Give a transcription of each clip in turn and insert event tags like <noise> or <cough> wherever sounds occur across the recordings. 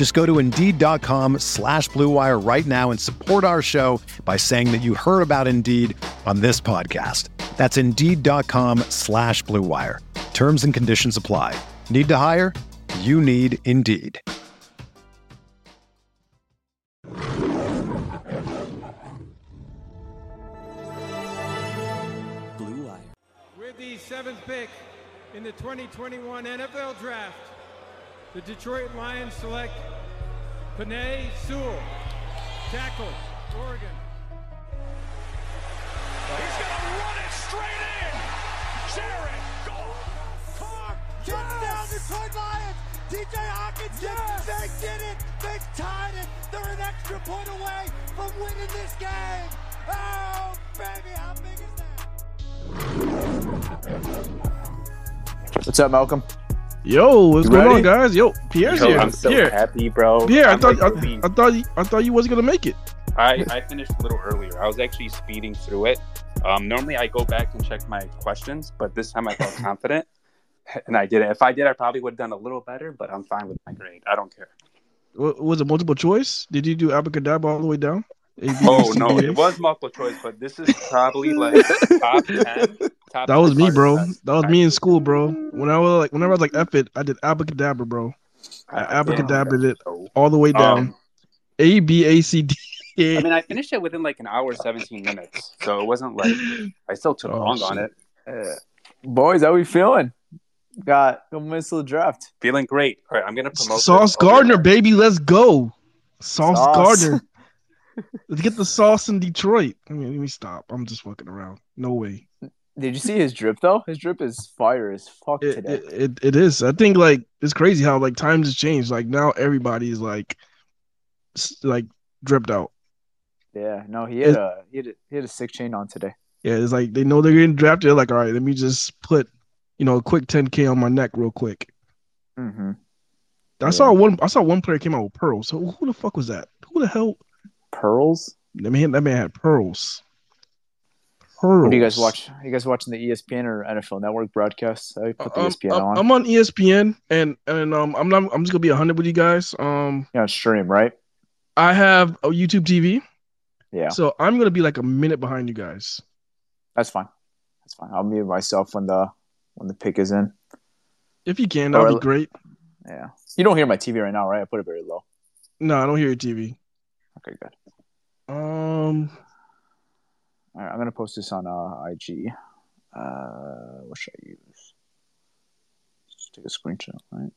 Just go to Indeed.com slash BlueWire right now and support our show by saying that you heard about Indeed on this podcast. That's Indeed.com slash BlueWire. Terms and conditions apply. Need to hire? You need Indeed. Blue Wire. With the seventh pick in the 2021 NFL Draft, the Detroit Lions select Penei Sewell, tackle, Oregon. He's gonna run it straight in. Jared Goff. Carr, touchdown Detroit Lions. TJ Hawkins, yes. they did it. They tied it. They're an extra point away from winning this game. Oh, baby, how big is that? What's up, Malcolm? Yo, what's You going ready? on, guys? Yo, Pierre's Yo, here. I'm so Pierre, happy, bro. Yeah, I thought like I, I thought you, I thought you wasn't gonna make it. I, I finished a little earlier. I was actually speeding through it. Um, normally, I go back and check my questions, but this time I felt <laughs> confident, and I did it. If I did, I probably would have done a little better, but I'm fine with my grade. I don't care. Wa- Was it multiple choice? Did you do abracadabra all the way down? A, B, Oh C, no, E? it was multiple choice, but this is probably like <laughs> top ten. Top That was me, bro. hardest That was me in school, bro. When I was like, whenever I was like F it, I did abacadabra, bro. I I- abracadabraed it all the way down. um, A B A C D. I mean, I finished it within like an hour, seventeen minutes, so it wasn't like I still took Oh, long on it. Uh, boys, how we feeling? Got a couple minutes the draft. Feeling great. All right, I'm gonna promote Sauce this over Gardner, there. baby, let's go. Sauce, Sauce. Gardner. <laughs> Let's get the sauce in Detroit. I mean, let me stop. I'm just fucking around. No way. Did you see his drip though? His drip is fire as fuck It, today. it, it, it is. I think like it's crazy how like times has changed. Like now everybody's like like dripped out. yeah, no, he had It- a he had a, he had a sick chain on today. Yeah, it's like they know they're getting drafted. They're like, all right, let me just put you know a quick 10k on my neck real quick. Mm-hmm. I saw one. I saw one player came out with pearls. So who the fuck was that? Who the hell? Pearls. That man. That man had pearls. Pearls. What do you guys watch? you guys watching the ESPN or NFL Network broadcasts? I put the Um, ESPN I'm, on. I'm on ESPN, and and um, I'm not. I'm just gonna be hundred with you guys. Um, yeah, stream right. I have a YouTube TV, Yeah, so I'm gonna be like a minute behind you guys. that's fine. That's fine. I'll mute myself when the when the pick is in. If you can, that'd Or- be great. Yeah, you don't hear my TV right now, right? I put it very low. No, I don't hear your TV. Okay, good. Um, All right, I'm gonna post this on uh, IG. Uh, what should I use? Just take a screenshot, right?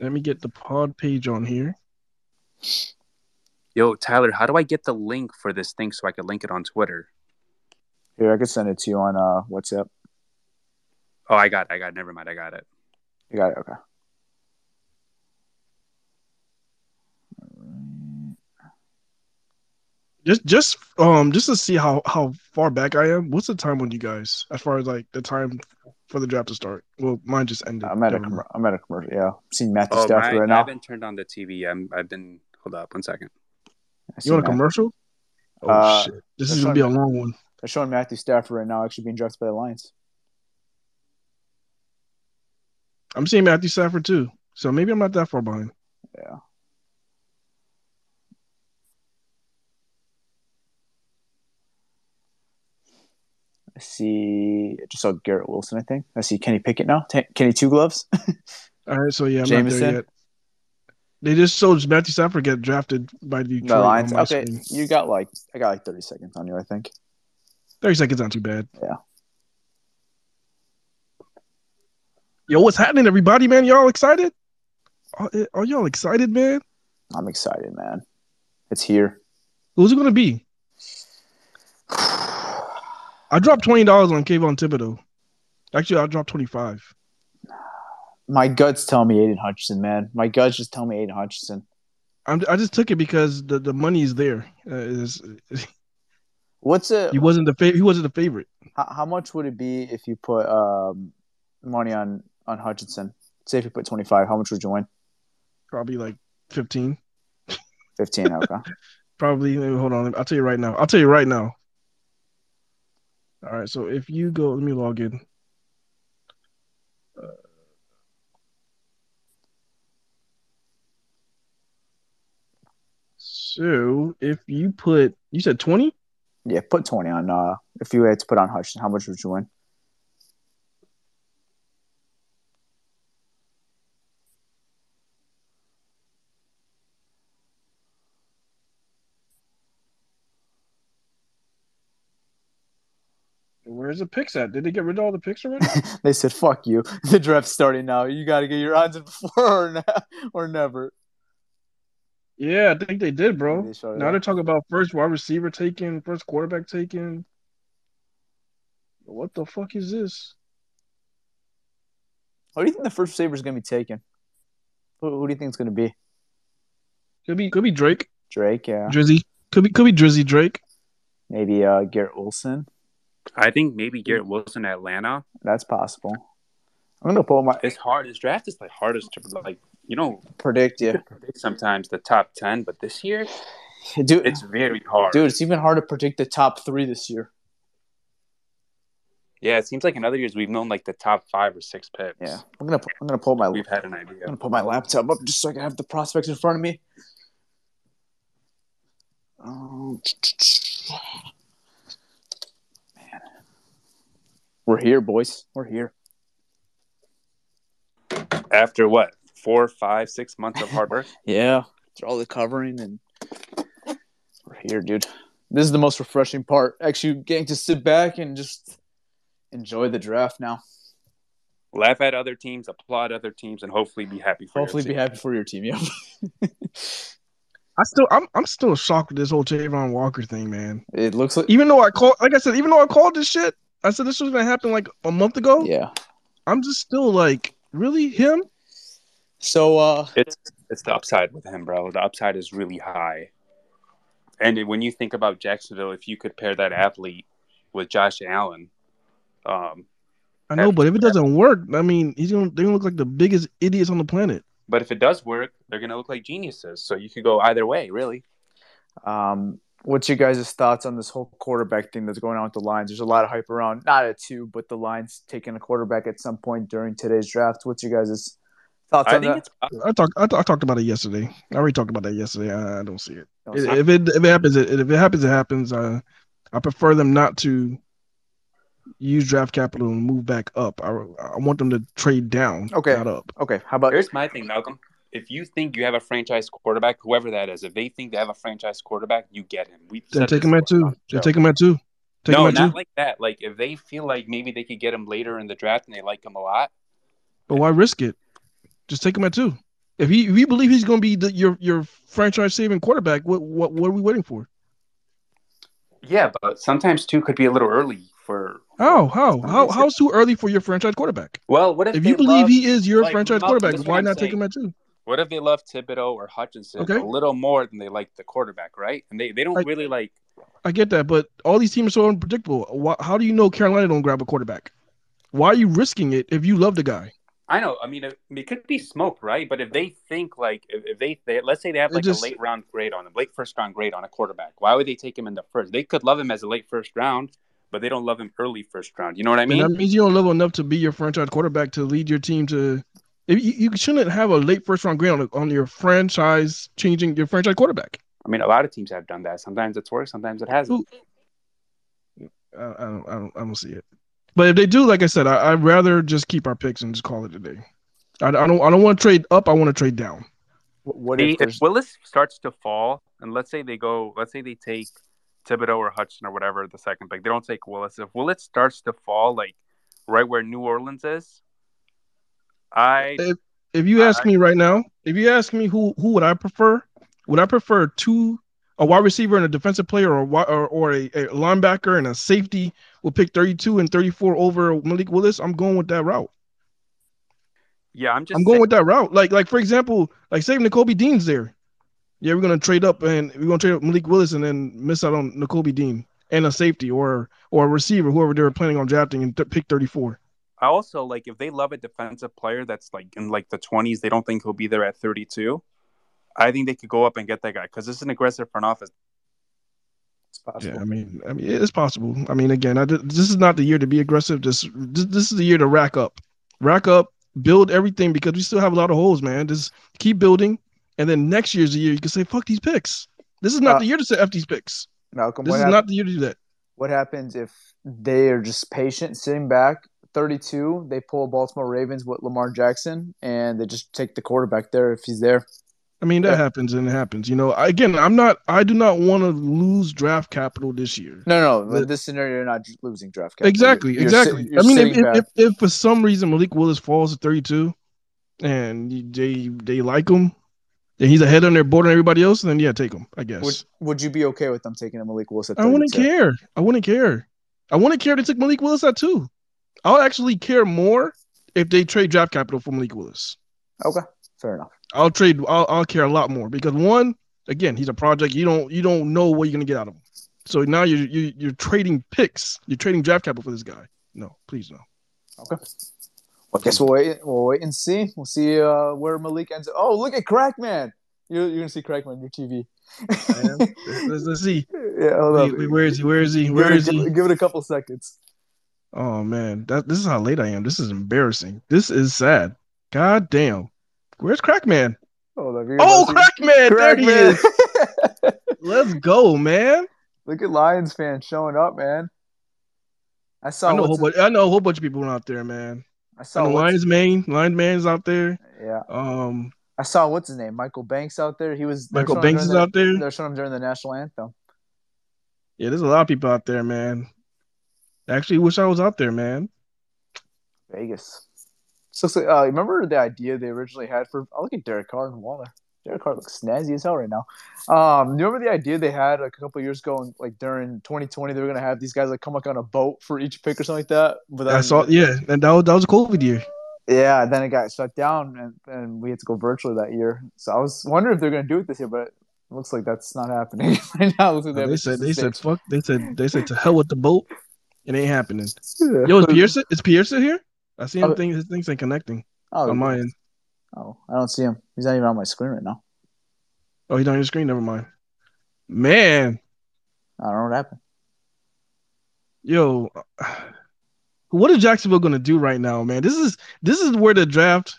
let me get the pod page on here. Yo, Tyler, how do I get the link for this thing so I can link it on Twitter? Here, I could send it to you on uh, WhatsApp. Oh, I got it. I got it. Never mind. I got it. You got it. Okay. Just, just, um, just to see how how far back I am. What's the time on you guys as far as like the time for the draft to start? Well, mine just ended. I'm at a Never com- I'm at a commercial. Yeah, I'm seeing Matthew Oh, Stafford right I now. I haven't turned on the TV. I'm, I've been. Hold up, one second. You want a commercial? Oh Uh, shit! This is gonna be a long one. They're showing Matthew Stafford right now, actually being drafted by the Lions. I'm seeing Matthew Stafford too, so maybe I'm not that far behind. Yeah. I see. I just saw Garrett Wilson. I think I see Kenny Pickett now. T- Kenny Two Gloves. <laughs> All right, so yeah, I'm not Jameson? there yet. They just showed Matthew Stafford get drafted by Detroit. The on Lions. my Okay, screen. you got like I got like thirty seconds on you. I think. Thirty seconds not too bad. Yeah. Yo, what's happening, everybody? Man, y'all excited? Are, eh, are y'all excited, man? I'm excited, man. It's here. Who's it gonna be? <sighs> <sighs> <sighs> I dropped twenty dollars on Kayvon Thibodeaux. Actually, I dropped twenty five. My guts tell me Aidan Hutchinson, man. My guts just tell me Aidan Hutchinson. I'm, I just took it because the, the money is there. Uh, is What's it? he wasn't the favorite. He wasn't the favorite. how, how much would it be if you put um, money on on Hutchinson? Say if you put twenty five, how much would you win? Probably like fifteen. Fifteen. Okay. <laughs> Probably. Hold on. I'll tell you right now. I'll tell you right now. All right. So if you go, let me log in. So if you put, you said twenty. yeah, put twenty on. Uh, if you had to put on Hutchinson, how much would you win? Where's the picks at? Did they get rid of all the picks already? <laughs> They said, "Fuck you." The draft's starting now. You got to get your odds in before <laughs> or, ne- or never. yeah, I think they did, bro. They Now up. they're talking about first wide receiver taken, first quarterback taken. What the fuck is this? Who do you think the first receiver is going to be taken? Who, who do you think it's going to be? Could be could be Drake, Drake, yeah. Drizzy. Could be could be Drizzy Drake. Maybe uh, Garrett Wilson. I think maybe Garrett Wilson Atlanta. That's possible. I'm going to pull my It's hard. This draft is like hardest to like. You know, predict. Yeah, predict sometimes the top ten, but this year dude. it's very hard. dude, it's even hard to predict the top three this year. Yeah, it seems like in other years we've known like the top five or six picks. Yeah, I'm gonna I'm gonna pull my we've had an idea. I'm gonna pull my laptop up just so I can have the prospects in front of me. Um, man, we're here, boys. We're here. After what four, five, six months of hard work. <laughs> Yeah, through all the covering and we're here, dude. This is the most refreshing part. Actually, getting to sit back and just enjoy the draft now. Laugh at other teams, applaud other teams, and hopefully be happy for. Hopefully, your be team. happy for your team. Yeah. <laughs> I still I'm I'm still shocked with this whole Javon Walker thing, man. it looks like Even though I called like I said, even though I called this shit, I said this was gonna happen like a month ago. yeah. I'm just still like, really him? So uh, It's it's the upside with him, bro. The upside is really high. And when you think about Jacksonville, if you could pair that athlete with Josh Allen, um, I know, but if it doesn't work, I mean, he's gonna they're gonna look like the biggest idiots on the planet. but if it does work, they're gonna look like geniuses. So you could go either way, really. Um, what's your guys' thoughts on this whole quarterback thing that's going on with the Lions? There's a lot of hype around, not at two, but the Lions taking a quarterback at some point during today's draft. What's your guys' thoughts I on that? I talked I, talk- I talked about it yesterday. I already talked about that yesterday. I, I don't see it. No, If sorry. if it if it happens, it, if it happens, it happens. Uh, I prefer them not to use draft capital and move back up. I, I want them to trade down, Okay. not up. Okay, how about Here's my thing, Malcolm. If you think you have a franchise quarterback, whoever that is, if they think they have a franchise quarterback, you get him. We Then take him at two. Then take him at two. Take no, him at not two. like that. Like if they feel like maybe they could get him later in the draft and they like him a lot, But why risk it? Just take him at two. If he if you believe he's going to be the, your your franchise saving quarterback, what what what are we waiting for? yeah. But sometimes two could be a little early for. How how how how's too early for your franchise quarterback? Well, what if, If you believe love- he is your like, franchise Malcolm, quarterback, why what I'm not take him at two? What if they love Thibodeaux or Hutchinson Okay. a little more than they like the quarterback, right? And they, they don't I- really like. I get that, but all these teams are so unpredictable. How do you know Carolina don't grab a quarterback? Why are you risking it if you love the guy? I know. I mean, it, it could be smoke, right? But if they think like if, if they, they let's say they have like just- a late round grade on him, late first round grade on a quarterback, why would they take him in the first? They could love him as a late first round, but they don't love him early first round. You know what I And mean? that means you don't love enough to be your franchise quarterback to lead your team to. If you, you shouldn't have a late first round grade on, on your franchise changing your franchise quarterback. I mean, a lot of teams have done that. Sometimes it's worked, sometimes it hasn't. I, I don't, I don't, I don't see it. But if they do, like I said, I, I'd rather just keep our picks and just call it a day. I, I don't, I don't want to trade up. I want to trade down. What if if Willis starts to fall, and let's say they go, let's say they take Thibodeaux or Hudson or whatever the second pick, they don't take Willis. If Willis starts to fall, like right where New Orleans is, I If you ask I- me right now, if you ask me who who would I prefer, would I prefer two a wide receiver and a defensive player, or or, or a, a linebacker and a safety will pick 32 and 34 over Malik Willis? I'm going with that route. yeah, I'm just I'm going saying- with that route. Like like for example, like say Nakobe Dean's there. Yeah, we're gonna trade up and we're gonna trade up Malik Willis and then miss out on Nakobe Dean and a safety or or a receiver, whoever they were planning on drafting and th- pick 34. I also like if they love a defensive player that's like in like the 20s, they don't think he'll be there at 32. I think they could go up and get that guy because this is an aggressive front office. it's possible. Yeah, I mean, I mean, it's possible. I mean, again, I, this is not the year to be aggressive. This, this this is the year to rack up, rack up, build everything because we still have a lot of holes, man. Just keep building, and then next year's the year you can say, "Fuck these picks." This is not Uh, the year to say "f these picks." Malcolm, This what, is hap- not the year to do that. what happens if they are just patient, sitting back, 32, they pull Baltimore Ravens with Lamar Jackson, and they just take the quarterback there if he's there? I mean, that Yeah. happens and it happens. You know, again, I'm not. I do not want to lose draft capital this year. No, no, in this scenario, you're not losing draft capital. Exactly, You're- you're exactly. you're I mean, if, if, if, if for some reason Malik Willis falls to 32, and they they like him, and he's ahead on their board and everybody else, then yeah, take him. I guess. would, would you be okay with them taking a Malik Willis at I wouldn't care. I wouldn't care. I wouldn't care if they took Malik Willis at two. I'll actually care more if they trade draft capital for Malik Willis. Okay, fair enough. I'll trade. I'll, I'll care a lot more because one, again, he's a project. You don't you don't know what you're gonna get out of him. So now you're you, you're trading picks. You're trading draft capital for this guy. No, please no. Okay. Well, guess we'll wait. We'll wait and see. We'll see uh, where Malik ends. up. Oh, look at Crackman! You're, you're gonna see Crackman on your TV. Let's, let's see. <laughs> yeah, hold Wait, wait, where is he? Where is he? Give Where it- is he? Give, give it a couple seconds. Oh man, that this is how late I am. This is embarrassing. This is sad. God damn. Where's Crackman? Oh, see- Crackman! There he Crackman! is. Let's go, man. Look at Lions fans showing up, man. I saw. I know, a whole bunch, I know a whole bunch of people out there, man. I I saw. what's- Lions main, Lions man's out there. yeah, Um, I saw. What's his name? Michael Banks out there. He was. Michael Banks is during out there. the- They're showing him during the national anthem. Yeah, there's a lot of people out there, man. Actually, wish I was out there, man. Vegas. So, so uh, remember the idea they originally had for? Oh, look at Derek Carr and Waller. Derek Carr looks snazzy as hell right now. Um, you remember the idea they had like a couple years ago, and like during 2020, they were gonna have these guys like come like on a boat for each pick or something like that. But I saw, yeah, and that was that was a COVID year. Yeah, then it got shut down, and, and we had to go virtually that year. So I was wondering if they're gonna do it this year, but it looks like that's not happening <laughs> right now. Like They, said they said fuck. They said they said to hell with the boat. It ain't happening. Yeah. Yo, is Pierce? Is Pierce here? I see him. Oh. Think his things ain't connecting Oh, on my end. oh, I don't see him. He's not even on my screen right now. Oh, he's on your screen. Never mind. Man, I don't know what happened. yo, <sighs> what is Jacksonville gonna do right now, man? This is this is where the draft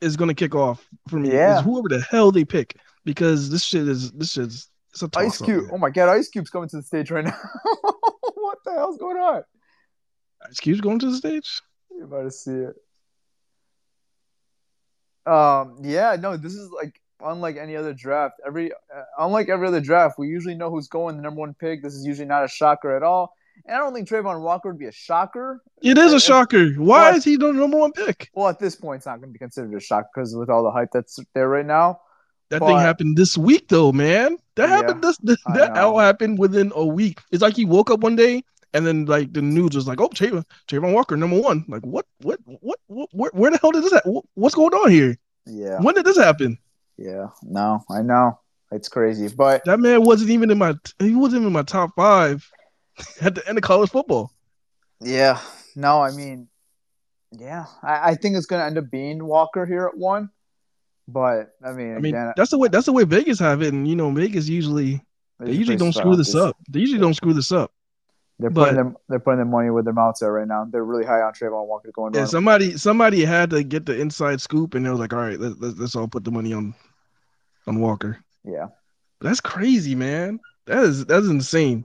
is gonna kick off for me. Yeah. Is whoever the hell they pick because this shit is this shit's it's a Ice toss-up, Cube. man. Oh my God, Ice Cube's coming to the stage right now. <laughs> what the hell's going on? Ice Cube's going to the stage. You're about to see it. Um. Yeah. No. This is like unlike any other draft. Every uh, unlike every other draft, we usually know who's going the number one pick. This is usually not a shocker at all. And I don't think Travon Walker would be a shocker. It is a If- shocker. Why Well, is he the number one pick? Well, at this point, it's not going to be considered a shock because with all the hype that's there right now. That But- thing happened this week, though, man. That Yeah, happened. This, this that know. all happened within a week. It's like he woke up one day and then like the news was like, "Oh, Travon, Travon Walker, number one." Like, what, what, what, what where, where the hell did this? Ha- what's going on here? Yeah. When did this happen? Yeah. No, I know it's crazy, but That man wasn't even in my. He wasn't even in my top five <laughs> at the end of college football. yeah. No, I mean, yeah, I, I think it's going to end up being Walker here at one. But I mean, I mean, again, that's the way. That's the way Vegas have it, and you know, Vegas usually they usually don't screw this up. They usually don't screw this up. They're but- putting their they're putting their money where their mouths are right now. They're really high on Travon Walker going. Yeah, somebody somebody had to get the inside scoop, and they was like, "All right, let, let, let's all put the money on on Walker." yeah. That's crazy, man. That is that's insane.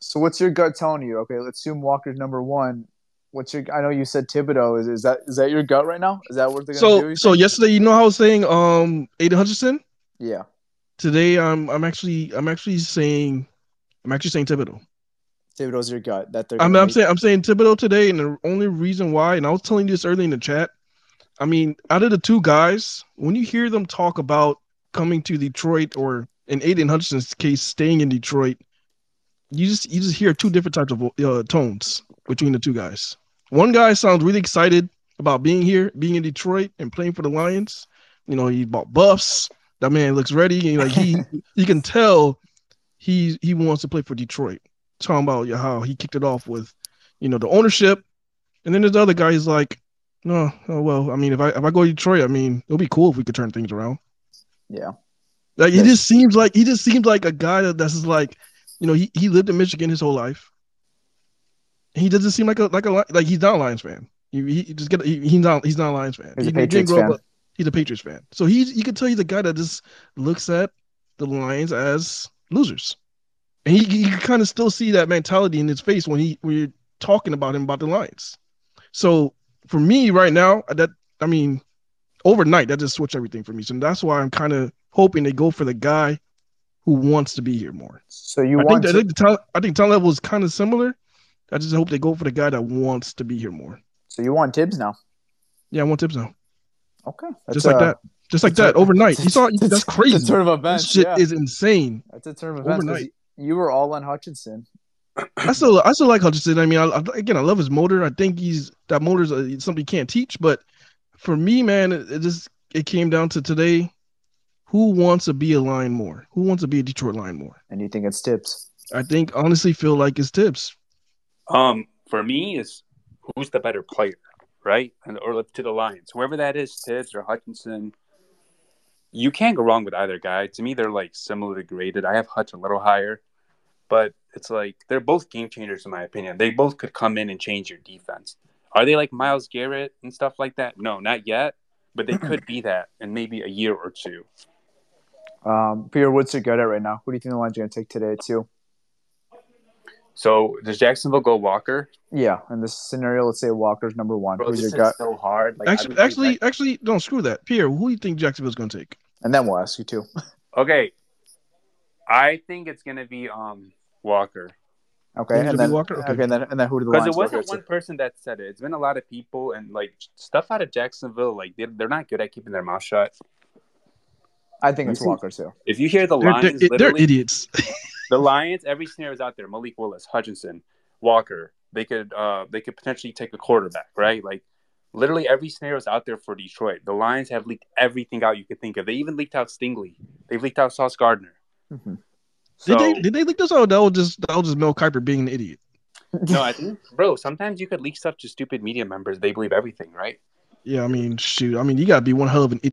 So what's your gut telling you? Okay, let's assume Walker's number one. What's your? I know you said Thibodeaux. Is, is that is that your gut right now? Is that what they're gonna So do? so so yesterday, you know how I was saying um Aidan Hutchinson. yeah, Today, I'm I'm actually I'm actually saying I'm actually saying Thibodeaux. Thibodeaux's your gut that they're. I'm, gonna I'm make- saying I'm saying Thibodeaux today, and the only reason why, and I was telling you this early in the chat. I mean, out of the two guys, when you hear them talk about coming to Detroit, or in Aidan Hutchinson's case, staying in Detroit, you just you just hear two different types of uh, tones between the two guys. One guy sounds really excited about being here, being in Detroit, and playing for the Lions. You know, he bought buffs. That man looks ready. And like he, <laughs> you can tell he he wants to play for Detroit. Talking about how he kicked it off with, you know, the ownership, and then there's the other guy. He's like, no, oh well. I mean, if I if I go to Detroit, I mean, it'll be cool if we could turn things around. yeah, Like he just seems like he just seems like a guy that, that's like, you know, he, he lived in Michigan his whole life. He doesn't seem like a like a like he's not a Lions fan. He, he just get he, he's not he's not a Lions fan. He's a He didn't Patriots grow fan. up- he's a Patriots fan. So he's you can tell he's a guy that just looks at the Lions as losers, and he you can kind of still see that mentality in his face when he when you're talking about him about the Lions. So for me right now, that I mean, overnight that just switched everything for me. So that's why I'm kind of hoping they go for the guy who wants to be here more. so you I want think, I think the talent, I think talent level is kind of similar. I just hope they go for the guy that wants to be here more. so you want Tibbs now? Yeah, I want tips now, Okay, just like uh, that, just like that a- overnight. You saw that's- that's That's a crazy. turn of events. This shit yeah. is insane. That's a turn of events. overnight. You were all on Hutchinson. I still, I still like Hutchinson. I mean, I, again, I love his motor. I think he's that motor is uh, something you can't teach. But for me, man, it, it just it came down to today. Who wants to be a line more? Who wants to be a Detroit line more? And you think it's Tibbs? I think honestly feel like it's tips. Um, for me, is who's the better player, right? And or to the Lions, whoever that is, Tibbs or Hutchinson. You can't go wrong with either guy. To me, they're like similarly graded. I have Hutch a little higher, but it's like they're both game changers in my opinion. They both could come in and change your defense. Are they like Myles Garrett and stuff like that? No, not yet, but they could be that in maybe a year or two. Um, Peter, what's your gut at right now? Who do you think the Lions are going to take today too? So does Jacksonville go Walker? Yeah, in this scenario, let's say Walker's number one. Bro, Who's this your is gut? so hard. Like, Actually, don't actually, like- actually, don't screw that. Pierre, who do you think Jacksonville's going to take? And then we'll ask you too. okay. I think it's gonna be um Walker. Okay, and then Walker? okay. Okay. and then and then who do the Because it wasn't here one to? person that said it. It's been a lot of people, and like stuff out of Jacksonville, like they're, they're not good at keeping their mouth shut. I think it's Walker too. If you hear the They're, Lions, they're, they're idiots. <laughs> the Lions, every scenario is out there. Malik Willis, Hutchinson, Walker. They could uh they could potentially take a quarterback, right? Like literally every scenario is out there for Detroit. The Lions have leaked everything out you could think of. They even leaked out Stingley. They've leaked out Sauce Gardner. Mhm. So, did they did they leak this out? That was just that was just Mel Kiper being an idiot. <laughs> no, I think, bro. Sometimes you could leak stuff to stupid media members. They believe everything, right? Yeah, I mean, shoot. I mean, you gotta be one hell of an idiot.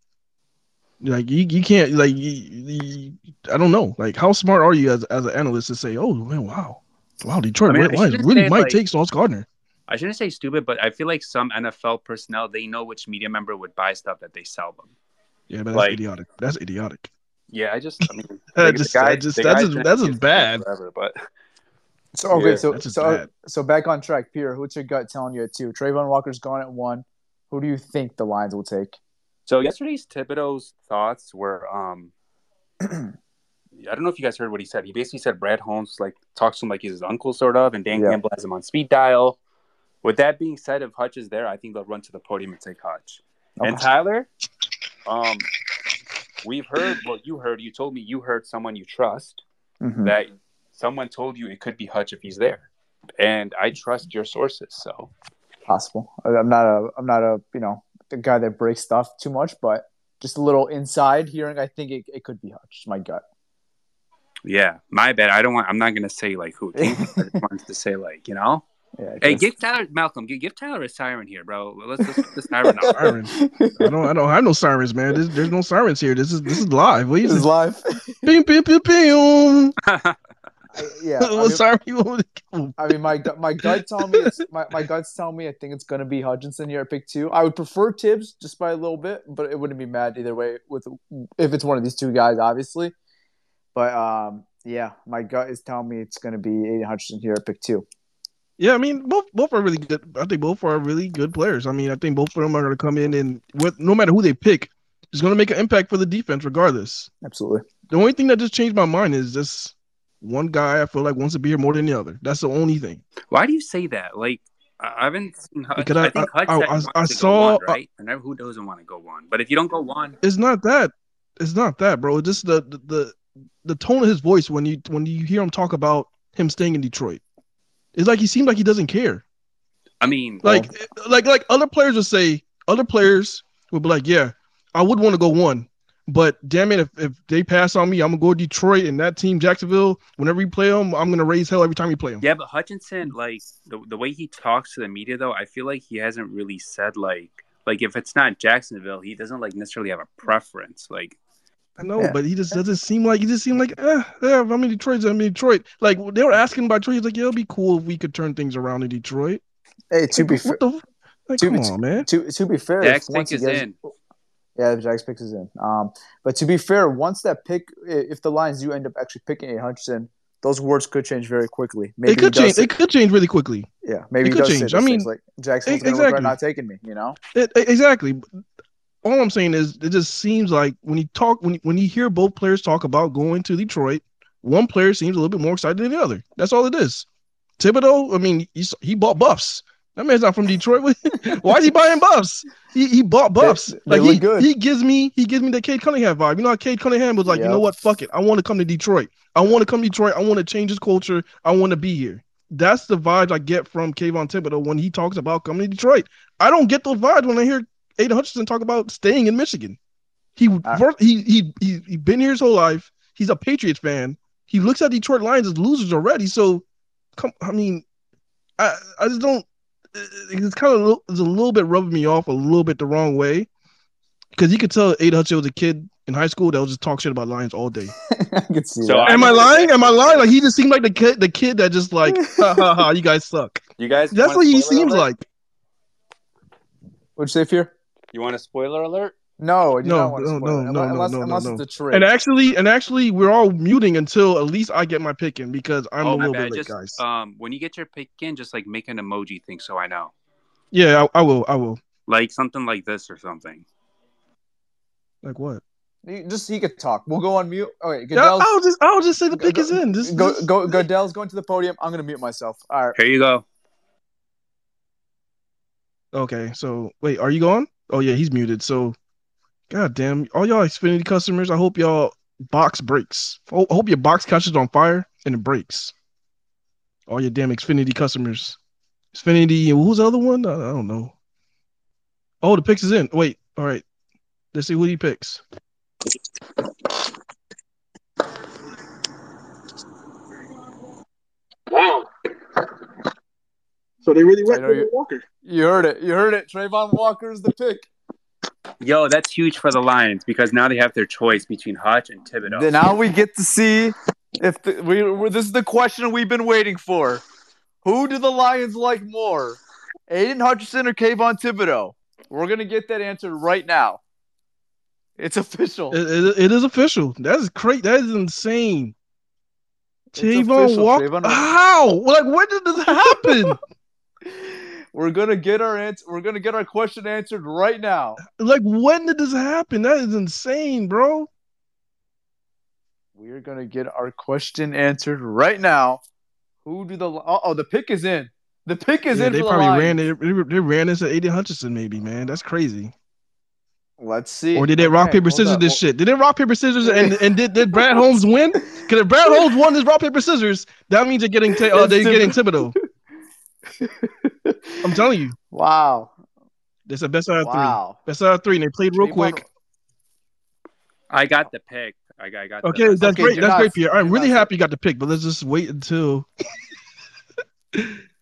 Like you, you can't like you, you, I don't know. Like how smart are you as as an analyst to say, oh man, wow, wow, Detroit I mean, I really, really say, might like- take Sauce Gardner. I shouldn't say stupid, but I feel like some NFL personnel they know which media member would buy stuff that they sell them. Yeah, but that's like- idiotic. That's idiotic. Yeah, I just I mean <laughs> That like, just- guy, that just- that's just- that's in just bad. forever, but <laughs> So okay, Yeah, so so bad. so back on track, Peter. What's your gut telling you at two? Travon Walker's gone at one. Who do you think the Lions will take? So yesterday's Thibodeaux's thoughts were um <clears throat> I don't know if you guys heard what he said. He basically said Brad Holmes like talks to him like he's his uncle sort of, and Dan Yeah. Campbell has him on speed dial. With that being said, if Hutch is there, I think they'll run to the podium and take Hutch. And Tyler, um, we've heard what you heard. You told me you heard someone you trust Mhm. that someone told you it could be Hutch if he's there, and I trust your sources. So possible. I'm not a I'm not a you know the guy that breaks stuff too much, but just a little inside hearing. I think it, it could be Hutch. My gut. yeah, my bad. I don't want. I'm not gonna say like who. <laughs> I just wanted to say like you know. Yeah. Hey, just- give Tyler Malcolm. Give, give Tyler a siren here, bro. Let's let's put the siren <laughs> on. Siren. I don't I don't have no sirens, man. There's, there's no sirens here. This is this is live. What This is is this? live. Bing, bing, bing, bing. Yeah. <laughs> I mean, you <laughs> I mean, my gut- my gut telling me it's, my my gut's telling me I think it's gonna be Hutchinson here at pick two. I would prefer Tibbs just by a little bit, but it wouldn't be mad either way with if it's one of these two guys, obviously. But um, yeah, my gut is telling me it's gonna be Aidan Hutchinson here at pick two. Yeah, I mean, both both are really good. I think both are really good players. I mean, I think both of them are going to come in and with no matter who they pick, is going to make an impact for the defense regardless. Absolutely. The only thing that just changed my mind is just one guy I feel like wants to be here more than the other. That's the only thing. Why do you say that? Like I I haven't seen. Because I, I- think I- Hutch I- I- wants I to go saw- one, right? And then who doesn't want to go one? But if you don't go one, It's not that. It's not that, bro. It's just the the the, the tone of his voice when you when you hear him talk about him staying in Detroit. It's like he seems like he doesn't care. I mean, Like like like other players would say, other players would be like, yeah, I would want to go one, but damn it, if, if they pass on me, I'm gonna go to Detroit and that team Jacksonville. Whenever we play them, I'm gonna raise hell every time we play them. yeah, but Hutchinson, like the the way he talks to the media, though, I feel like he hasn't really said like like if it's not Jacksonville, he doesn't like necessarily have a preference. Like I know, Yeah. but he just doesn't seem like he just seemed like, eh, yeah, if I'm in Detroit, I'm in Detroit. Like they were asking about Detroit, he's like, yeah, it'd be cool if we could turn things around in Detroit. Hey, to be fair, f- like, to come be- on, man. to to be fair, Jack's if once pick he is gets- in. Yeah, the Jags picks is in. Um, but to be fair, once that pick, if the Lions do end up actually picking Aidan Hutchinson, those words could change very quickly. Maybe it could change. say- It could change really quickly. yeah, maybe it could does change. I things mean, like Jackson's e- going to exactly. not taking me. You know, It, exactly. All I'm saying is, it just seems like when you talk, when when you hear both players talk about going to Detroit, one player seems a little bit more excited than the other. That's all it is. Thibodeaux, I mean, he, he bought buffs. That man's not from Detroit. <laughs> Why is he buying buffs? He, he bought buffs. they like look he, good. he gives me he gives me the Cade Cunningham vibe. You know how Cade Cunningham was like, you know what? Fuck it. I want to come to Detroit. I want to come to Detroit. I want to change his culture. I want to be here. That's the vibes I get from Kayvon Thibodeaux when he talks about coming to Detroit. I don't get those vibes when I hear Aidan Hutchinson talk about staying in Michigan. He first, he he he he been here his whole life. He's a Patriots fan. He looks at Detroit Lions as losers already. So, come, I mean, I I just don't. It's kind of it's a little bit rubbing me off a little bit the wrong way because you could tell Aidan Hutchinson was a kid in high school that would just talk shit about Lions all day. <laughs> I can see So that. Am I remember lying? that- Am I lying? Like he just seemed like the kid, the kid that just like, <laughs> ha ha ha, you guys suck. you guys, That's what he seems alert? like. What'd you say, Fear? You want a spoiler alert? No, I do No, not want to no, spoil it. no, no, unless, no, unless no, it's a trade. And actually, and actually, we're all muting until at least I get my pick in because I'm a oh my little bad. bit late, Just guys. um, when you get your pick in, just like make an emoji thing so I know, yeah, I, I will. I will. like something like this or something. Like what? You- just he could talk. We'll go on mute. Oh wait, Goodell's, I'll just, I'll just say the pick go- is in. This, go, this- go, Goodell's going to the podium. I'm gonna mute myself. All right. Here you go. Okay, so wait, are you going? Oh yeah, he's muted. So, god damn, all y'all Xfinity customers, I hope y'all box breaks. I hope your box catches on fire and it breaks. All your damn Xfinity customers, Xfinity, and who's the other one? I, I don't know. Oh, the picks is in. Wait, all right. Let's see who he picks. Wow. So they really went I know you- Walker. You heard it. You heard it. Travon Walker is the pick. Yo, that's huge for the Lions because now they have their choice between Hutch and Thibodeaux. Then now we get to see if the, we we- this is the question we've been waiting for. Who do the Lions like more, Aidan Hutchinson or Kayvon Thibodeaux? We're gonna get that answer right now. It's official. It, it- it is official. That is crazy. That is insane. It's Tavon official. Walker. Travon How? Like, when did this happen? <laughs> We're gonna get our answer. We're gonna get our question answered right now. like, when did this happen? That is insane, bro. We're gonna get our question answered right now. Who do the oh, oh the pick is in. The pick is Yeah, in they the probably Lions. ran it. They, they ran into Aidan Hutchinson, maybe, man. That's crazy. Let's see. Or did they rock Okay, paper scissors this shit? Did they rock paper scissors and <laughs> and did, did Brad Holmes win? Because if Brad Holmes won this rock paper scissors, that means they're getting ta- uh, they're getting Thibodeaux. Thibodeaux. <laughs> I'm telling you, Wow. it's the best out of Wow. three. Best out of three, and they played real Travon- quick. I got the pick. I got, I got Okay, the, that's Okay, great. That's not- great, Pierre. I'm really not- happy you got the pick, but let's just wait until <laughs>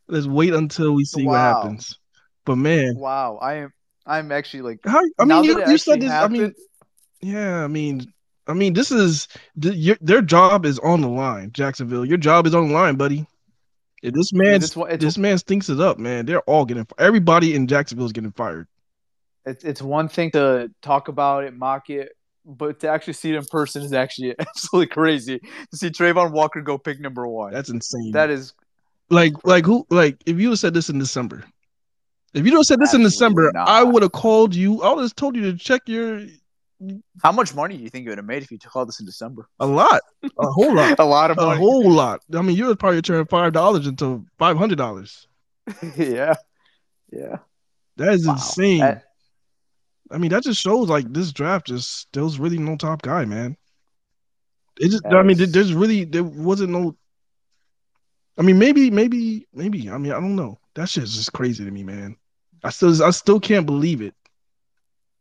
let's wait until we see what happens. But man, Wow. I am I'm actually like how I mean, you, you said actually this. I mean, yeah, I mean, I mean, this is th- your, their job is on the line, Jacksonville. Your job is on the line, buddy. If this man, it's, one- it's, this man stinks it up, man. They're all getting everybody in Jacksonville is getting fired. it's it's one thing to talk about it, mock it, but to actually see it in person is actually <laughs> absolutely crazy. To see Travon Walker go pick number one. That's insane. that is like, like who, like if you said this in December, if you don't said this in December, not. I would have called you. I would have told you to check your how much money do you think you would have made if you called this in December? a lot, a whole lot, <laughs> A lot of money. a whole lot. I mean, you would probably turn five dollars into five hundred dollars. <laughs> yeah. Yeah. That is Wow. insane. That- I mean, that just shows like this draft just there's really no top guy, man. It just That I mean, there- there's really there wasn't no I mean, maybe, maybe, maybe. I mean, I don't know. That shit's just crazy to me, man. I still I still can't believe it.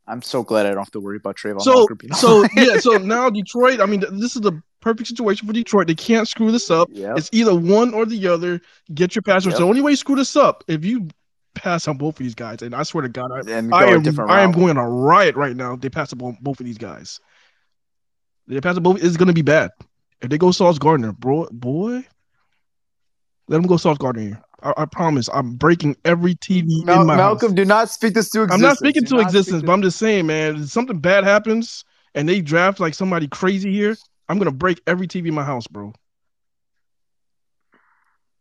I'm so glad I don't have to worry about Travon So so yeah, so now Detroit, I mean, this is the perfect situation for Detroit. They can't screw this up. Yep. It's either one or the other. Get your pass. Yep. The only way you screw this up if you pass on both of these guys, and I swear to God, I, go I am I am going on a riot right now. If they pass up on both of these guys. If they pass up both, it's gonna be bad. If they go Sauce Gardner, bro, boy, let them go Sauce Gardner here. I, I promise. I'm breaking every TV Mal- in my house. Malcolm, house. do not speak this to existence. I'm not speaking Do to not existence, speak but I'm just saying, man, if something bad happens and they draft like somebody crazy here, I'm gonna break every TV in my house, bro.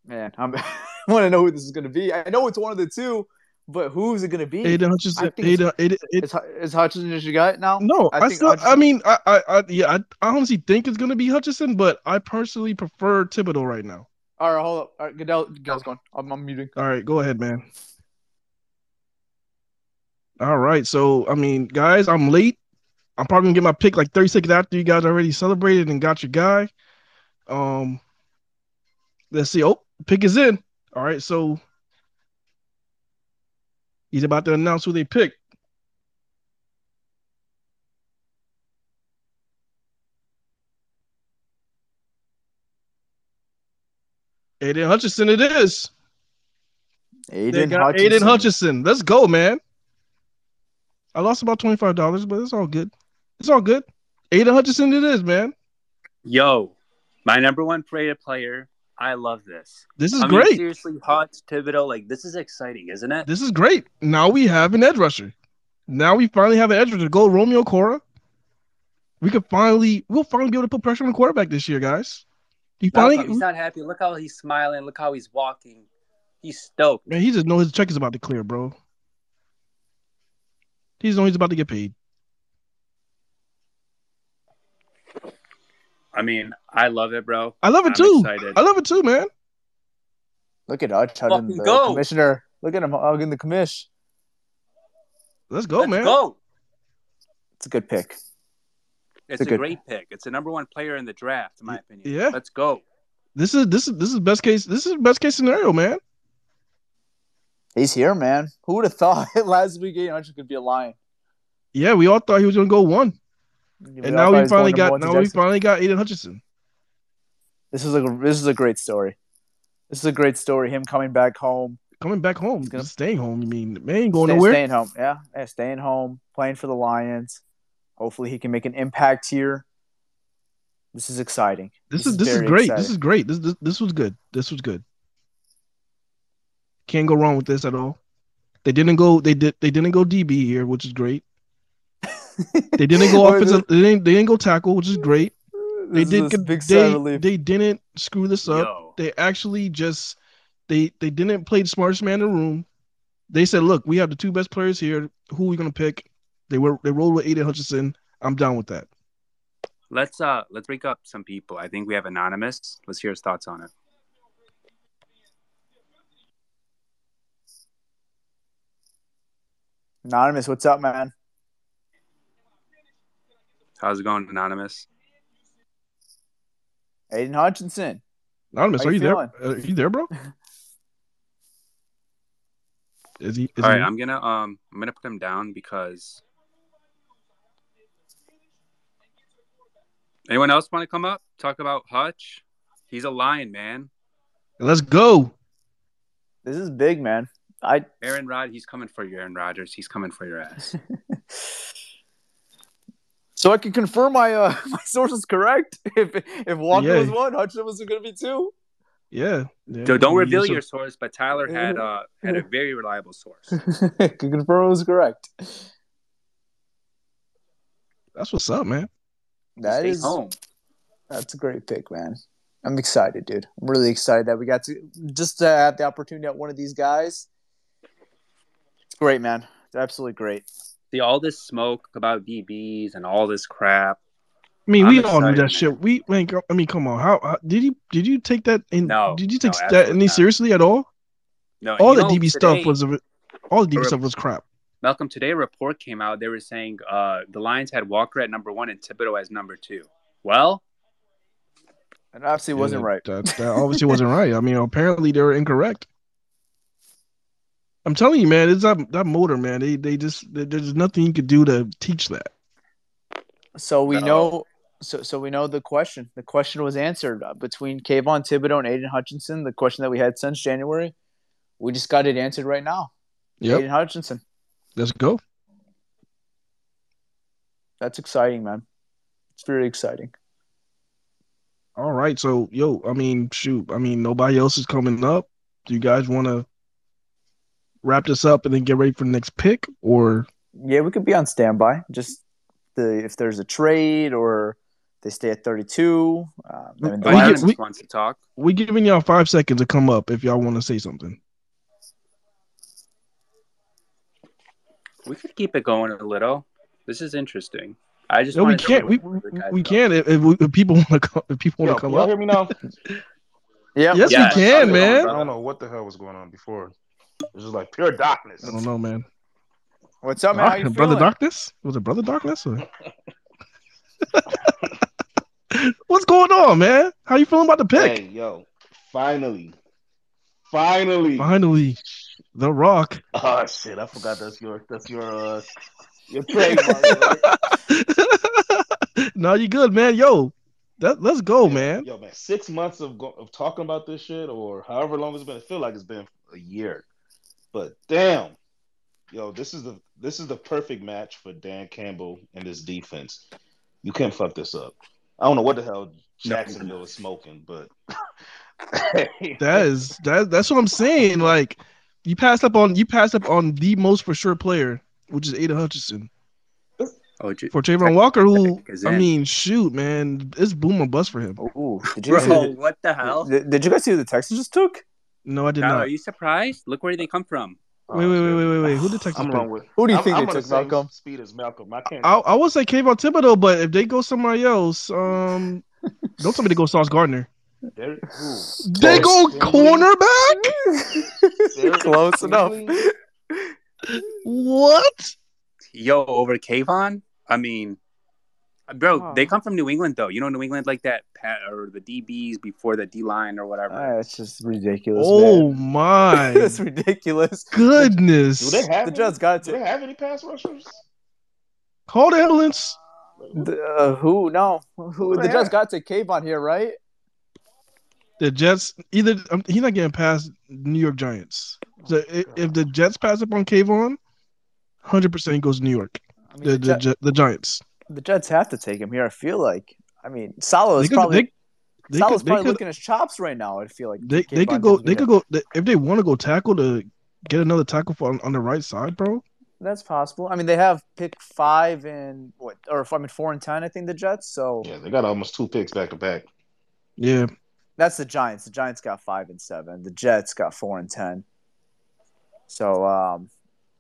Man, I'm, <laughs> I want to know who this is going to be. I know it's one of the two, but who's it going to be? Aidan Hutchinson, I think it's- Aidan, Aidan, Aidan- Is, Hutchinson just you got now? No, I I, think still. I mean, I, I, I yeah, I, I honestly think it's gonna be Hutchinson, but I personally prefer Thibodeaux right now. All right, hold up. All right, Goodell, Goodell's going. I'm, I'm muting. All right, go ahead, man. All right, so I mean, guys, I'm late. I'm probably gonna get my pick like 30 seconds after you guys already celebrated and got your guy. Um, let's see. Oh, pick is in. All right, so he's about to announce who they picked. Aidan Hutchinson, it is. They Aidan got Hutchinson. Aidan Hutchinson. Let's go, man. I lost about twenty five dollars, but it's all good. It's all good. Aidan Hutchinson, it is, man. Yo, my number one rated player. I love this. This is I mean, great. seriously, Hutch, Thibodeaux, like this is exciting, isn't it? This is great. Now we have an edge rusher. Now we finally have an edge rusher. Go Romeo Okwara. We could finally, we'll finally be able to put pressure on the quarterback this year, guys. He finally, Malcolm, he's not happy. Look how he's smiling. Look how he's walking. He's stoked. man, he just know his check is about to clear, bro. He just know he's about to get paid. I mean, I love it, bro. I love it I'm too. excited. I love it too, man. Look at Hutch hugging the go. commissioner. Look at him hugging the commish. Let's go, Let's man. go. It's a good pick. It's a a, good great pick. It's the number one player in the draft, in my opinion. yeah. Let's go. This is this is this is best case. This is best case scenario, man. He's here, man. Who would have thought <laughs> last week Aidan Hutchinson could be a lion? Yeah, we all thought he was gonna go one. And now we finally got now we finally got Aidan Hutchinson. This is a this is a great story. This is a great story. Him coming back home, Coming back home, gonna- staying home. You mean man ain't going stay- nowhere? staying home. Yeah, yeah, staying home, playing for the Lions. Hopefully, he can make an impact here. This is exciting. This, This is is this is very great. exciting. This is great. This, this this was good. This was good. Can't go wrong with this at all. They didn't go. They did. They didn't go DB here, which is great. They didn't go <laughs> What is offensive. They didn't. They didn't go tackle, which is great. They This did get, big they, they didn't screw this up. Yo. They actually just they they didn't play the smartest man in the room. They said, "Look, we have the two best players here. Who are we gonna pick?" They were they rolled with Aidan Hutchinson. I'm down with that. Let's uh let's break up some people. I think we have anonymous. Let's hear his thoughts on it. Anonymous, what's up, man? How's it going, anonymous? Aidan Hutchinson. Anonymous, are you you there? Uh, Are you there, bro? <laughs> Is he? Is All right, he- I'm gonna um I'm gonna put him down because anyone else want to come up talk about Hutch? He's a lion, man. Let's go. This is big, man. I Aaron Rod, he's coming for you, Aaron Rodgers. He's coming for your ass. <laughs> so I can confirm my uh <laughs> my source is correct. If if Walker Yeah. was one, Hutchinson was going to be two. Yeah. yeah. So don't reveal your <laughs> source, but Tyler had uh had a very reliable source. can confirm it was correct. That's what's up, man. That Stay is home. that's a great pick, man. I'm excited, dude. I'm really excited that we got to just to have the opportunity at one of these guys. It's great, man. It's absolutely great. See all this smoke about DBs and all this crap. I mean, I'm we all knew that man. shit. We, man, I mean, come on. How, how did you did you take that in? No, Did you take no, that any not. seriously at all? No, All the know, DB today- stuff was all the DB stuff was crap. Malcolm. Today, a report came out. They were saying uh the Lions had Walker at number one and Thibodeaux as number two. Well, And obviously, it wasn't Yeah, right. That, that obviously wasn't right. I mean, apparently they were incorrect. I'm telling you, man, it's that that motor, man. They they just there- there's nothing you could do to teach that. So we No. know. So, so we know the question. The question was answered uh, between Kayvon Thibodeaux and Aidan Hutchinson. The question that we had since January, we just got it answered right now. Yep, Aidan Hutchinson. Let's go. That's exciting, man. It's very exciting. All right, so yo, I mean, shoot, I mean, nobody else is coming up. Do you guys want to wrap this up and then get ready for the next pick, or Yeah, we could be on standby. Just the if there's a trade or they stay at 32. Um, I mean, the We Lions, we- wants to talk. we giving y'all five seconds to come up if y'all want to say something? We could keep it going a little. This is interesting. I just No, we can't. know We what the guys we can if, if, if people want to come. If people want to come up. hear me now? <laughs> yeah, Yes, Yeah, we can, I man. I don't know what the hell was going on before. It was just like pure darkness. I don't know, man. What's up, man? How you Dark- brother feeling? Darkness? Was it Brother Darkness? Or... <laughs> What's going on, man? How you feeling about the pick? Hey, yo, finally, finally. Finally, The Rock. Oh shit, I forgot that's your that's your uh your trademark. <laughs> right? no, you good, man. Yo, that, let's go, man. Yo, man, six months of go- of talking about this shit, or however long it's been. I feel like it's been a year, but damn, yo, this is the this is the perfect match for Dan Campbell and this defense. You can't fuck this up. I don't know what the hell Jacksonville is smoking, but That is that. That's what I'm saying. Like, you passed up on you passed up on the most for sure player, which is Ada Hutchinson Oh, J- for Travon Walker. who I mean, shoot, man, it's boom or bust for him. Ooh, did you, bro, the, <laughs> what the hell? did, did you guys see who the Texans just took? No, I did Kyle, not. are you surprised? Look where they come from. Wait, wait, wait, wait, wait, wait. Who did Texas I'm pick? wrong with. Who do you I'm- think I'm they took, Malcolm? Speed as Malcolm. I can't. I, I would say Kayvon Thibodeaux, but if they go somewhere else, um, <laughs> don't tell me to go Sauce Gardner. There- who? They go Stingley? cornerback. Derek Close enough. What? Yo, over Kayvon? I mean, bro, Oh. they come from New England, though. You know, New England like that, pat, or the DBs before the D line or whatever. Ah, it's just ridiculous. Oh man. my <laughs> it's ridiculous. goodness! Do they have? The Jets got Do to. they have any pass rushers? Call the ambulance. The, uh, who? No, who? The Yeah. Jets got to Kayvon here, right? The Jets either um, he's not getting past New York Giants. So i- if the Jets pass up on Kayvon, hundred percent he goes to New York. I mean, The the, the, Jet- Jet- the Giants. the Jets have to take him here. I feel like. I mean, Saleh They is could, probably they, they Saleh's could, probably could, licking his chops right now. I feel like they, they could go. They could go if they want to go tackle to get another tackle for on, on the right side, bro. That's possible. I mean, they have pick five and what, or I mean, four and ten. I think the Jets. So Yeah, they got almost two picks back to back. Yeah, that's the Giants. The Giants got five and seven. The Jets got four and ten. So, um,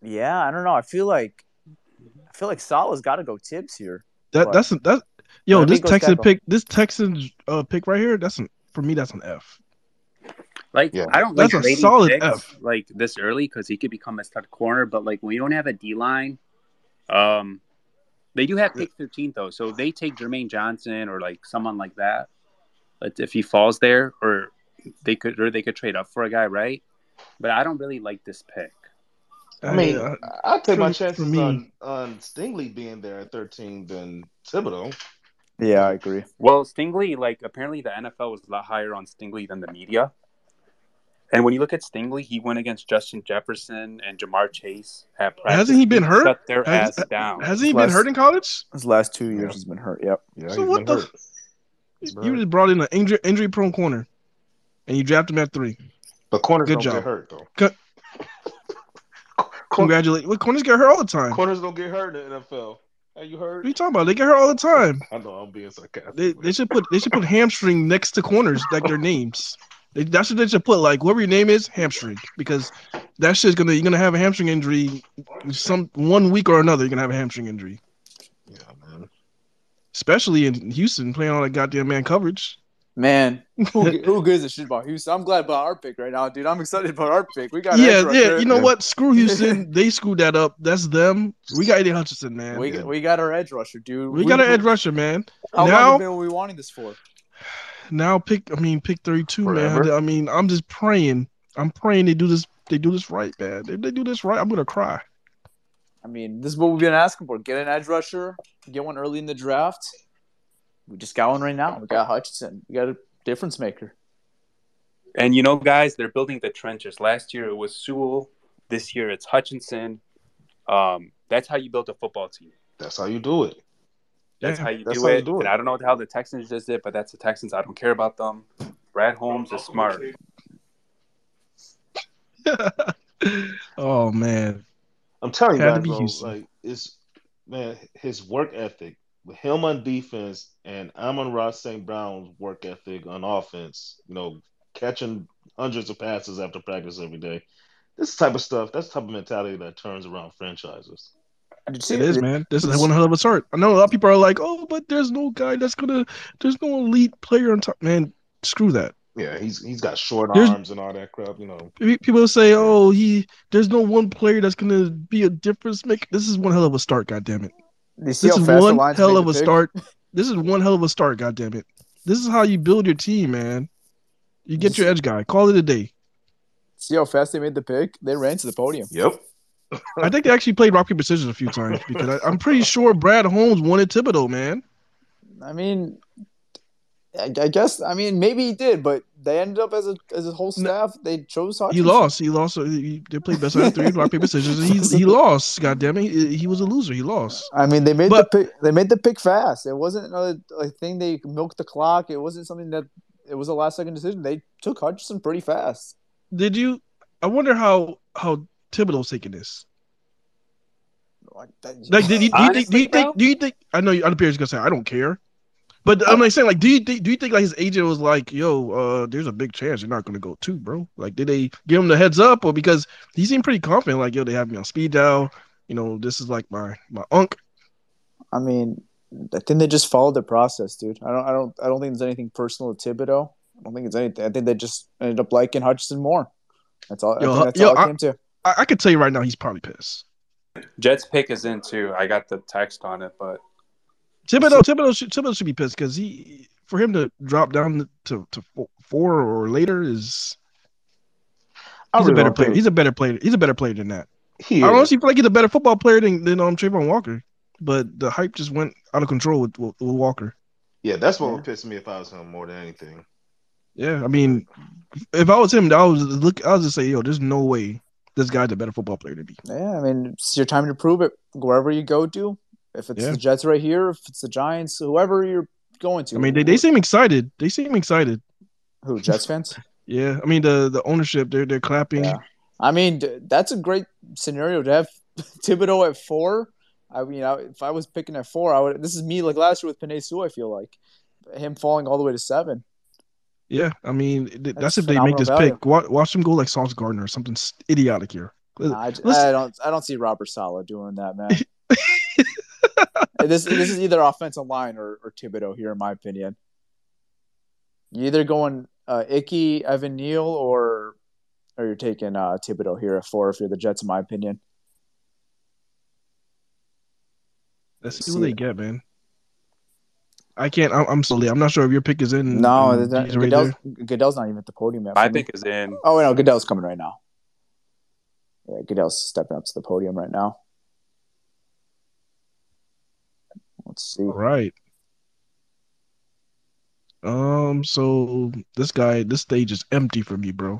yeah, I don't know. I feel like I feel like Saleh's got to go Tibbs here. that But- that's that. Yo, this go Texan pick, this Texan uh, pick right here. That's an, for me. That's an F. Like Yeah. I don't That's like a solid picks, F. like this early because he could become a stud corner. But like when you don't have a D line, um, they do have pick thirteen though, so they take Jermaine Johnson or like someone like that. But if he falls there, or they could, or they could trade up for a guy, right? But I don't really like this pick. I mean, Uh, I'd take my for- for chances me- on, on Stingley being there at 13 than Thibodeaux. Yeah, I agree. Well, Stingley, like apparently the NFL was a lot higher on Stingley than the media. And when you look at Stingley, he went against Justin Jefferson and Ja'Marr Chase at practice. Hasn't he been hurt? Shut their Has- ass down. hasn't he Last- been hurt in college? His last two years Yeah. has been hurt. Yep. Yeah, So he's what been the- hurt. He's You just brought in an injury injury prone corner, and you drafted him at three. But corners Good don't job. get hurt though. Good. <laughs> Cor- Congratulations. Well, corners get hurt all the time. Corners don't get hurt in the NFL. Are you are heard? you talking about? They get hurt all the time. I know I'm being sarcastic. They, they should put they should put hamstring next to corners like their names. They, that's what they should put. Like whatever your name is, hamstring, because that shit's gonna you're gonna have a hamstring injury. Some one week or another, you're gonna have a hamstring injury. Yeah, man. Especially in Houston, playing all that goddamn man coverage. Man, who, <laughs> who gives a shit about Houston? I'm glad about our pick right now, dude. I'm excited about our pick. We got an Yeah, yeah. rusher. You know what? Screw Houston. <laughs> they screwed that up. That's them. We got Eddie Hutchinson, man. We, We, we got our edge rusher, dude. We got an edge rusher, man. How long now, have been we wanting this for? now pick. I mean, pick thirty-two, man. I mean, I'm just praying. I'm praying they do this. They do this right, man. If they do this right, I'm gonna cry. I mean, this is what we've been asking for. Get an edge rusher, get one early in the draft. We just got one right now. We got Hutchinson. We got a difference maker. And you know, guys, they're building the trenches. Last year it was Sewell. This year it's Hutchinson. Um, that's how you build a football team. That's how you do it. That's Yeah. how you That's do how you it. do it. And I don't know how the Texans just did, it, but that's the Texans. I don't care about them. Brad Holmes is smart. <laughs> oh man, I'm telling you Had guys, bro, Houston. like it's man, his work ethic with him on defense and Amon-Ra St. Brown's work ethic on offense, you know, catching hundreds of passes after practice every day. This type of stuff, that's the type of mentality that turns around franchises. Did you it is, man. This is one hell of a start. I know a lot of people are like, "Oh, but there's no guy that's gonna. There's no elite player on top." Man, screw that. Yeah, he's he's got short There's- arms and all that crap, you know. People say, "Oh, he." There's no one player that's gonna be a difference maker. This is one hell of a start. God damn it. This is one hell of a pick? start. <laughs> This is one hell of a start. God damn it. This is how you build your team, man. You get your edge guy. Call it a day. See how fast they made the pick? They ran to the podium. Yep. <laughs> I think they actually played rock paper scissors a few times because I, I'm pretty sure Brad Holmes wanted Thibodeaux, man. I mean, I, I guess. I mean, maybe he did, but they ended up as a as a whole staff. They chose He lost. He lost. He, they played best out of three, rock paper scissors. and He he lost. God damn it. He, he was a loser. He lost. I mean, they made But- the pick. They made the pick fast. It wasn't another like, thing they milked the clock. It wasn't something that it was a last second decision. They took Hutchinson pretty fast. Did you? I wonder how how Thibodeaux's taking this. Like, did you, do you think? Do you think? bro? Do you think? I know other players gonna say I don't care, but I'm like saying like, do you think? Do you think like his agent was like, yo, uh, there's a big chance you're not gonna go too, bro? Like, did they give him the heads up, or because he seemed pretty confident, like, yo, they have me on speed dial. You know, this is like my my unk. I mean, I think they just followed the process, dude. I don't. I don't. I don't think there's anything personal to Thibodeaux. I don't think it's anything. I think they just ended up liking Hutchinson more. That's all. Yo, I think that's yo, all it came to. I, I could tell you right now, he's probably pissed. Jets pick is in too. I got the text on it, but Thibodeaux, Thibodeaux should, Thibodeaux should be pissed because he for him to drop down to to four or later is. He's really a better player. think- He's a better player. He's a better player than that. He I honestly feel like he's a better football player than than um Travon Walker. but the hype just went out of control with, with, with Walker. Yeah, that's what Yeah. would piss me if I was him more than anything. Yeah, I mean, if I was him, I was look. I was just say, yo, there's no way this guy's a better football player than me. Yeah, I mean, it's your time to prove it. Wherever you go to, if it's Yeah. the Jets right here, if it's the Giants, whoever you're going to. I mean, they, they seem excited. They seem excited. who Jets fans? <laughs> Yeah, I mean the the ownership, they're they're clapping. Yeah. I mean, that's a great scenario to have <laughs> Thibodeaux at four. I mean, I, if I was picking at four, I would. This is me like last year with Penei Sewell. I feel like him falling all the way to seven. Yeah, I mean that's, That's if they make this value. pick. Watch, watch them go like Sauce Gardner or something idiotic here. Nah, I, I don't. I don't see Robert Saleh doing that, man. <laughs> this this is either offensive line or, or Thibodeaux here, in my opinion. You either going uh, Icky, Evan Neal, or or you're taking uh, Thibodeaux here at four if you're the Jets, in my opinion. Let's see see what they it. get, man. I can't. I'm, I'm sorry. I'm not sure if your pick is in. No, in that, these right Goodell's. Goodell's not even at the podium yet. My pick is in. Oh no, Goodell's coming right now. Yeah, Goodell's stepping up to the podium right now. Let's see. All right. Um. So this guy, this stage is empty for me, bro.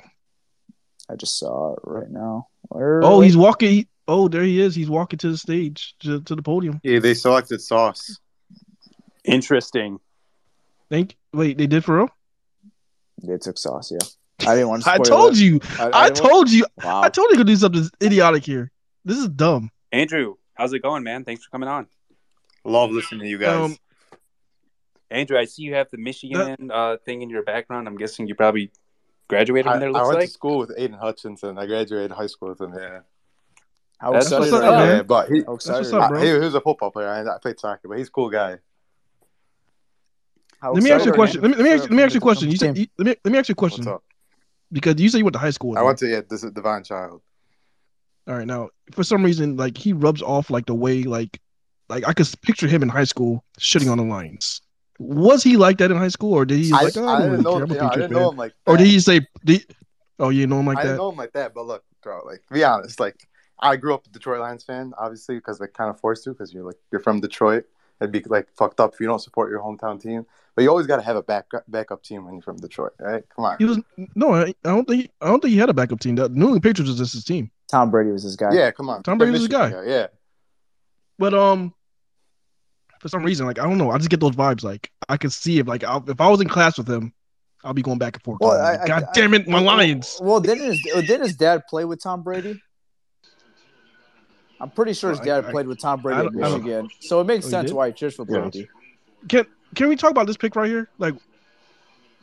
I just saw it right now. Where? Oh, he's walking. He, oh, there he is. He's walking to the stage, to, to the podium. Yeah, they selected Sauce. Interesting. Thank. Wait, they did for real? They took sauce. Yeah, I didn't want to. <laughs> I told it. you. I, I didn't want- told you. Wow. I told you to do something idiotic here. This is dumb. Andrew, how's it going, man? Thanks for coming on. Love listening to you guys. Um, Andrew, I see you have the Michigan uh, thing in your background. I'm guessing you probably graduated from there. I Looks went like. to school with Aidan Hutchinson. I graduated high school with him. Yeah, How That's excited what's are up, you? man. yeah, but he, How excited. Up, you? bro. he, he was a football player. I, I played soccer, but he's a cool guy. How let me ask you a question. Let me, let me ask, let me ask you a question. You said, you- let me let me ask you a question because you said you went to high school. I him. went to yeah. This is Divine Child. All right, now for some reason, like he rubs off like the way like like I could picture him in high school shitting on the Lions. Was he like that in high school, or did he I, like? Oh, I, I didn't really know. care. I'm yeah, I oh, didn't know him like. Or did he say? Did, oh, you know him like I that? didn't know him like that. But look, bro. Like, be honest. Like, I grew up a Detroit Lions fan, obviously, because they kind of forced to, because you're like you're from Detroit. It'd be like fucked up if you don't support your hometown team. But you always got to have a back backup team when you're from Detroit, right? Come on. He was no. I, I don't think. I don't think he had a backup team. The New England Patriots was just his team. Tom Brady was his guy. Yeah, come on. Tom Brady was his Michigan guy. Yeah. But um, for some reason, like I don't know, I just get those vibes. Like I could see if like I, if I was in class with him, I'll be going back and forth. Well, calling I- I- God I- damn it, my well, Lions. Well, didn't his didn't his dad play with Tom Brady? I'm pretty sure his Well, I- dad I- played with Tom Brady at don't- I don't- Michigan, so it makes Oh, sense did? why he cheers for Yeah. Brady. Can can we talk about this pick right here? Like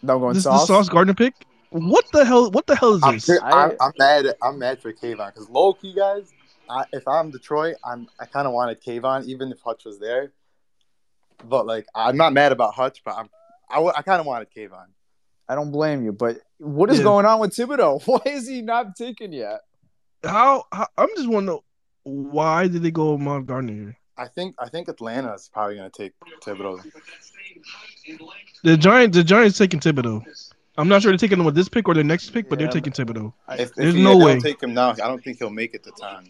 No going this, sauce. this Sauce Gardner pick? What the hell? What the hell is I'm, this? I- I'm, I'm mad. I'm mad for Kayvon because low key guys. I, if I'm Detroit, I'm I kind of wanted Kayvon even if Hutch was there. But like, I'm not mad about Hutch, but I'm I, w- I kind of wanted Kayvon. I don't blame you, but what is Yeah. going on with Thibodeaux? <laughs> Why is he not taken yet? How, how I'm just wondering why did they go Mount Gardner here? I think I think Atlanta is probably gonna take Thibodeaux. The Giants, the Giants taking Thibodeaux. I'm not sure they're taking him with this pick or their next pick, but Yeah, they're taking Thibodeaux. If, if There's he, no way. don't take him now, I don't think he'll make it to time.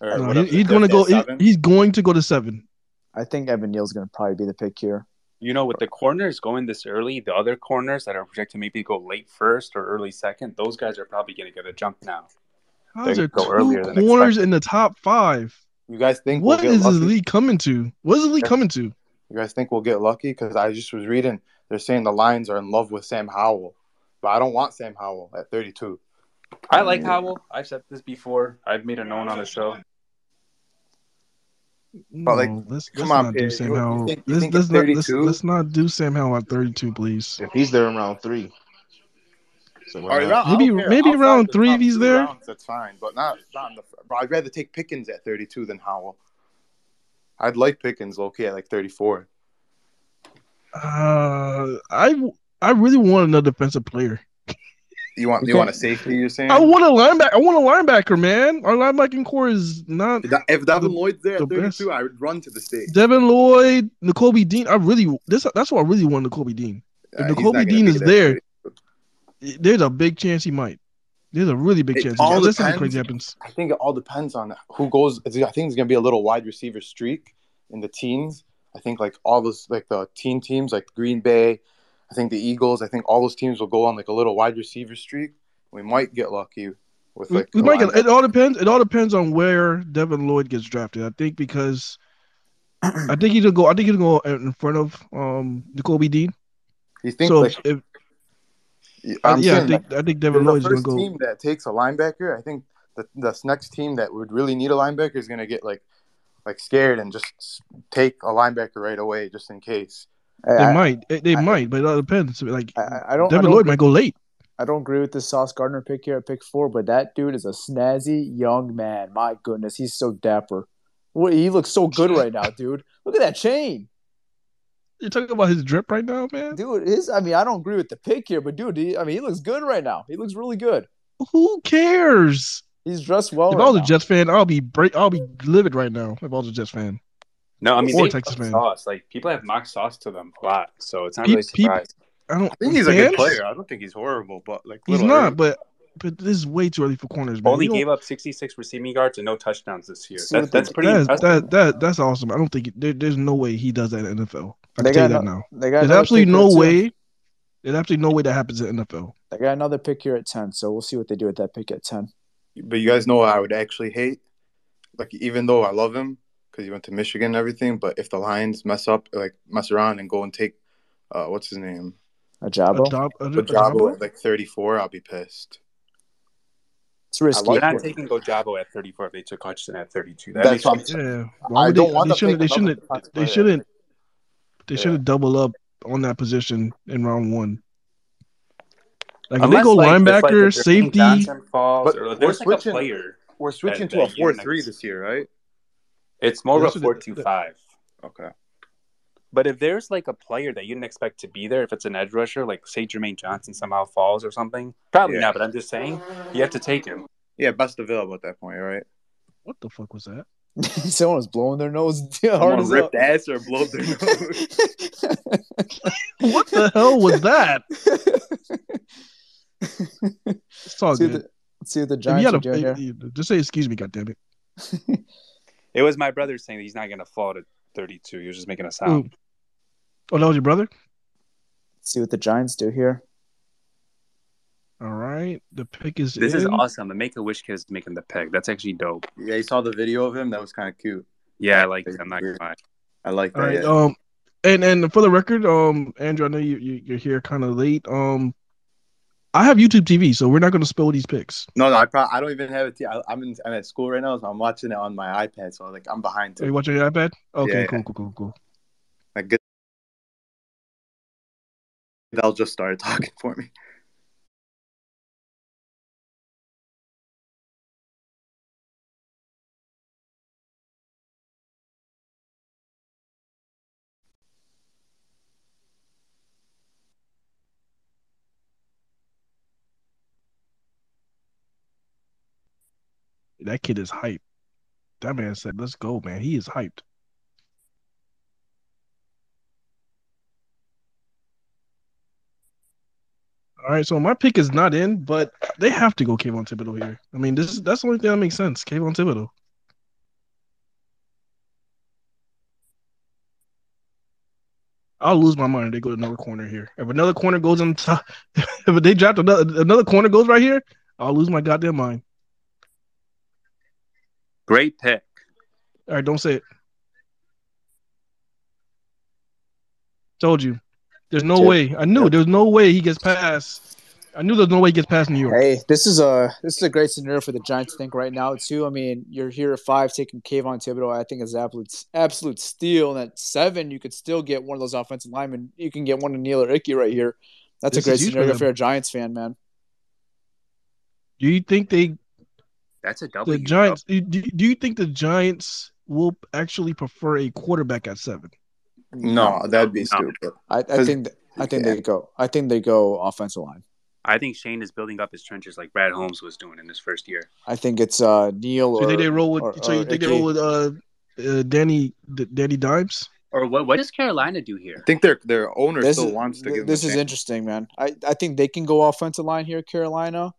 No, he- he's going to go. he- he's going to go to seven. I think Evan Neal's going to probably be the pick here. You know, with the corners going this early, the other corners that are projected maybe go late first or early second, those guys are probably going to get a jump now. How's there go two earlier than corners expected. in the top five? You guys think What we'll is get this league coming to? What is the league coming to? You guys think we'll get lucky? Because I just was reading, they're saying the Lions are in love with Sam Howell, but I don't want Sam Howell at 32. I like Howell. I've said this before. I've made it known on the show. Hmm, but like, let's, come let's on, not do Sam you- you Howell. think- let's, let's not, let's, let's not do Sam Howell at 32, please. If he's there in round three, so All right, round- round- Maybe- don't maybe Outside round three if he's there. rounds, that's fine, but not not in the. Bro, I'd rather take Pickens at 32 than Howell. I'd like Pickens low key at like 34. Uh, I I really want another defensive player. You want you want a safety? You're saying? I want a linebacker. I want a linebacker, man. Our linebacking core is not If, Devin Lloyd's there the at 32, best. I would run to the state. Devin Lloyd, Nakobe Dean. I really this that's what I really want Nakobe Dean. If Uh, Nakobe Dean is at there, There's a big chance he might. There's a really big It chance. All. Unless crazy happens. I think it all depends on who goes. I think it's gonna be a little wide receiver streak, in the teens. I think like all those like the teen teams like Green Bay, I think the Eagles, I think all those teams will go on like a little wide receiver streak. We might get lucky with like we might get, it all depends. It all depends on where Devin Lloyd gets drafted. I think because <clears throat> I think he'll go. I think he'll go in front of um Jacoby Dean. You think so like if, I'm yeah, I think I think Devin the Lloyd's gonna first go. team that takes a linebacker, I think the this next team that would really need a linebacker is gonna get like like scared and just take a linebacker right away just in case. They I, might. They, I- might, but it all depends. Like I, don't. I Devin don't Lloyd agree- might go late. I don't agree with the Sauce Gardner pick here at pick four, but that dude is a snazzy young man. My goodness, he's so dapper. What he looks so good right now, <laughs> dude. Look at that chain, You're talking about his drip right now, man. dude. His, I mean, I don't agree with the pick here, but dude, he, I mean, he looks good right now. He looks really good. Who cares? He's dressed well. if right I was a now. Jets fan, I'll be break. I'll be livid right now. If I was a Jets fan, No, I mean Or they Texas love fan. sauce. Like people have mock sauce to them a lot, so it's not Pe- really pe- surprised. I don't. I think he's a good player. I don't think he's horrible, but like He's not, early. but but this is way too early for corners, man. Only You don't- gave up 66 receiving yards and no touchdowns this year. See That's what they- that's pretty that, that that that's awesome. I don't think there, there's no way he does that in NFL. I They can tell you got that no- now. They got There's absolutely no here, too. way. There's absolutely no way that happens in NFL. They got another pick here at ten, so we'll see what they do with that pick at ten. But you guys know what I would actually hate. Like even though I love him because he went to Michigan and everything, but if the Lions mess up, like mess around and go and take, uh, what's his name, A Jabo. A job, a, a Ojabo Jabo? at like 34, I'll be pissed. It's risky. I They're like not it. taking Gojabo at 34 if they took Hutchinson at 32. That That's makes what I'm sense. Yeah. I Why would don't they, want they to shouldn't. They pick another shouldn't. They shouldn't. They Yeah. shouldn't double up on that position in round one. Like if Unless, they go like, if, like, linebacker, if Jermaine safety. Falls, But or we're there's like switching- a player. We're switching to a 4-3 next- this year, right? It's more of a what it- 4-2-5. Okay. But if there's like a player that you didn't expect to be there, if it's an edge rusher, like say Jermaine Johnson somehow falls or something, probably Yeah. not. But I'm just saying, you have to take him. Yeah, best available at that point, right? What the fuck was that? <laughs> Someone was blowing their nose <laughs> hard Someone as ripped hell. ass or blow their nose. <laughs> What the hell was that? It's all see good. the, let's see what the If you Giants had are a, doing here. if you- just say excuse me, goddammit. It <laughs> It was my brother saying that he's not going to fall to 32. He was just making a sound. Ooh. Oh, that was your brother. see what the Giants do here. All right, the pick is This in. is awesome. The Make a Wish kid is making the pick. That's actually dope. yeah, you saw the video of him. That was kind of cute. Yeah, I like it. I'm not gonna lie. I like that. All right. yeah. Um, and and for the record, um, Andrew, I know you, you you're here kind of late. Um, I have YouTube TV, so we're not going to spill these picks. No, no, I probably I don't even have it. I, I'm in, I'm at school right now, so I'm watching it on my iPad. So like I'm behind Are you watching your iPad? Okay, Yeah. cool, cool, cool, cool. Like good. They'll just start talking for me. That kid is hyped. That man said, "Let's go, man." He is hyped. All right, so my pick is not in, but they have to go Kayvon Thibodeaux here. I mean, this is that's the only thing that makes sense. Kayvon Thibodeaux. I'll lose my mind if they go to another corner here. If another corner goes on top, <laughs> if they draft another another corner goes right here, I'll lose my goddamn mind. Great pick. All right, don't say it. Told you. There's no Yep. way. I knew there's no way he gets past. I knew there's no way he gets past New York. Hey, this is a this is a great scenario for the Giants to think right now too. I mean, you're here at five taking Kayvon Thibodeaux. I think is absolute absolute steal. And at seven, you could still get one of those offensive linemen. You can get one of Neal or Icky right here. That's This a great is huge for scenario them. for a Giants fan, man. Do you think they That's a W. the Giants? Do, do you think the Giants will actually prefer a quarterback at seven? No, that'd be No. stupid. I, I 'Cause- think th- I think yeah. they go. I think they go offensive line. I think Schoen is building up his trenches like Brad Holmes was doing in his first year. I think it's uh Neal So or they roll with? or- so you think they roll with uh, uh Danny D- Danny Dimes? Or what? What does Carolina do here? I think their their owner This still is wants to give. this is chance. interesting, man. I, I think they can go offensive line here, Carolina,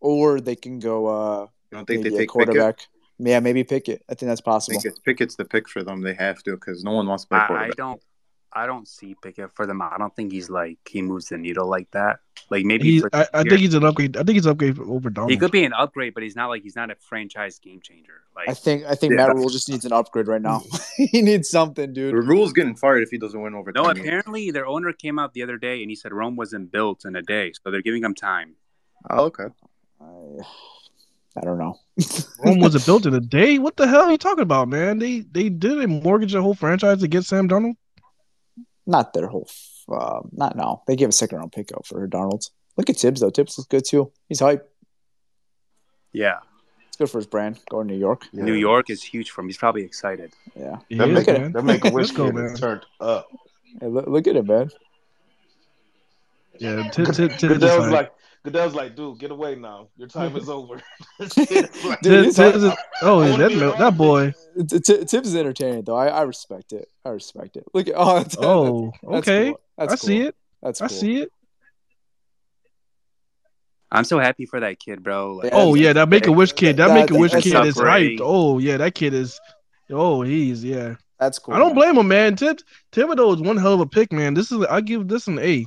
or they can go uh You don't think maybe they a take Pickett? quarterback. Yeah, maybe Pickett. I think that's I possible. think it's Pickett's the pick for them. They have to because no one wants to play I, I don't. I don't see Pickett for them. I don't think he's like he moves the needle like that. Like maybe He's, I, I think he's an upgrade. I think he's an upgrade over Darnold. he could be an upgrade, but he's not like he's not a franchise game changer. Like I think I think Yeah. Matt Rhule just needs an upgrade right now. <laughs> <laughs> he needs something, dude. Rhule's getting fired if he doesn't win over. no, 10 apparently their owner came out the other day and he said Rome wasn't built in a day, so they're giving him time. Oh, okay. I, I don't know. <laughs> Rome wasn't built in a day. What the hell are you talking about, man? They they did a mortgage the whole franchise to get Sam Darnold. Not their whole. f- Uh, not no. They gave a second round pick out for Darnold. Look at Tibbs though. Tibbs looks good too. He's hype. Yeah, It's good for his brand. Going to New York. Yeah. New York is huge for him. He's probably excited. Yeah. He That is, make, man. that make a Let's wish go, man. turned up. Hey, look, look at it, man. Yeah, Tibbs Tibbs- Tibbs is Goodell's hype. like, Goodell's like, dude, get away now. Your time is over. <laughs> <laughs> This kid is like, Dude, Tibbs- he's hype. Tibbs is- oh, I yeah, wanna that be that around boy. T- T- Tibbs is entertaining though. I, I respect it. I respect it. Look at <laughs> oh, that's, Oh, that's okay. cool. That's I see cool. it. That's cool. I cool. see it. I'm so happy for that kid, bro. Like, Yeah, Oh yeah, that Make a Wish kid. That that- Make a Wish that's kid is suffering. hyped. Oh yeah, that kid is. Oh, he's yeah. That's cool. I don't man. blame him, man. Tib Thibodeaux is one hell of a pick, man. This is I give this an A.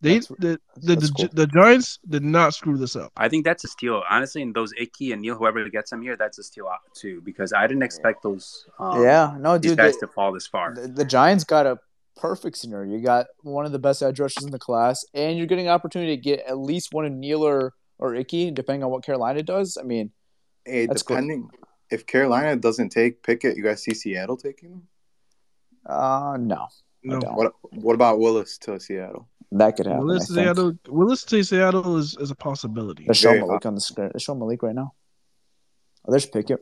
They That's- the the, that's the, cool. the Giants did not screw this up. I think that's a steal. Honestly, and those Icky and Neal, whoever gets them here, that's a steal too. Because I didn't expect those. Um, Yeah, no, these dude. guys the- to fall this far. the, the Giants got a perfect scenario. You got one of the best edge rushers in the class, and you're getting an opportunity to get at least one of Neal or, or Icky, depending on what Carolina does. I mean, Hey, That's cool. depending if Carolina doesn't take Pickett, you guys see Seattle taking him. uh, no, No. What What about Willis to Seattle? That could happen. Willis I think. Seattle Willis to Seattle is, is a possibility. They're showing Very Malik on the screen. They're showing Malik right now. Oh, there's Pickett.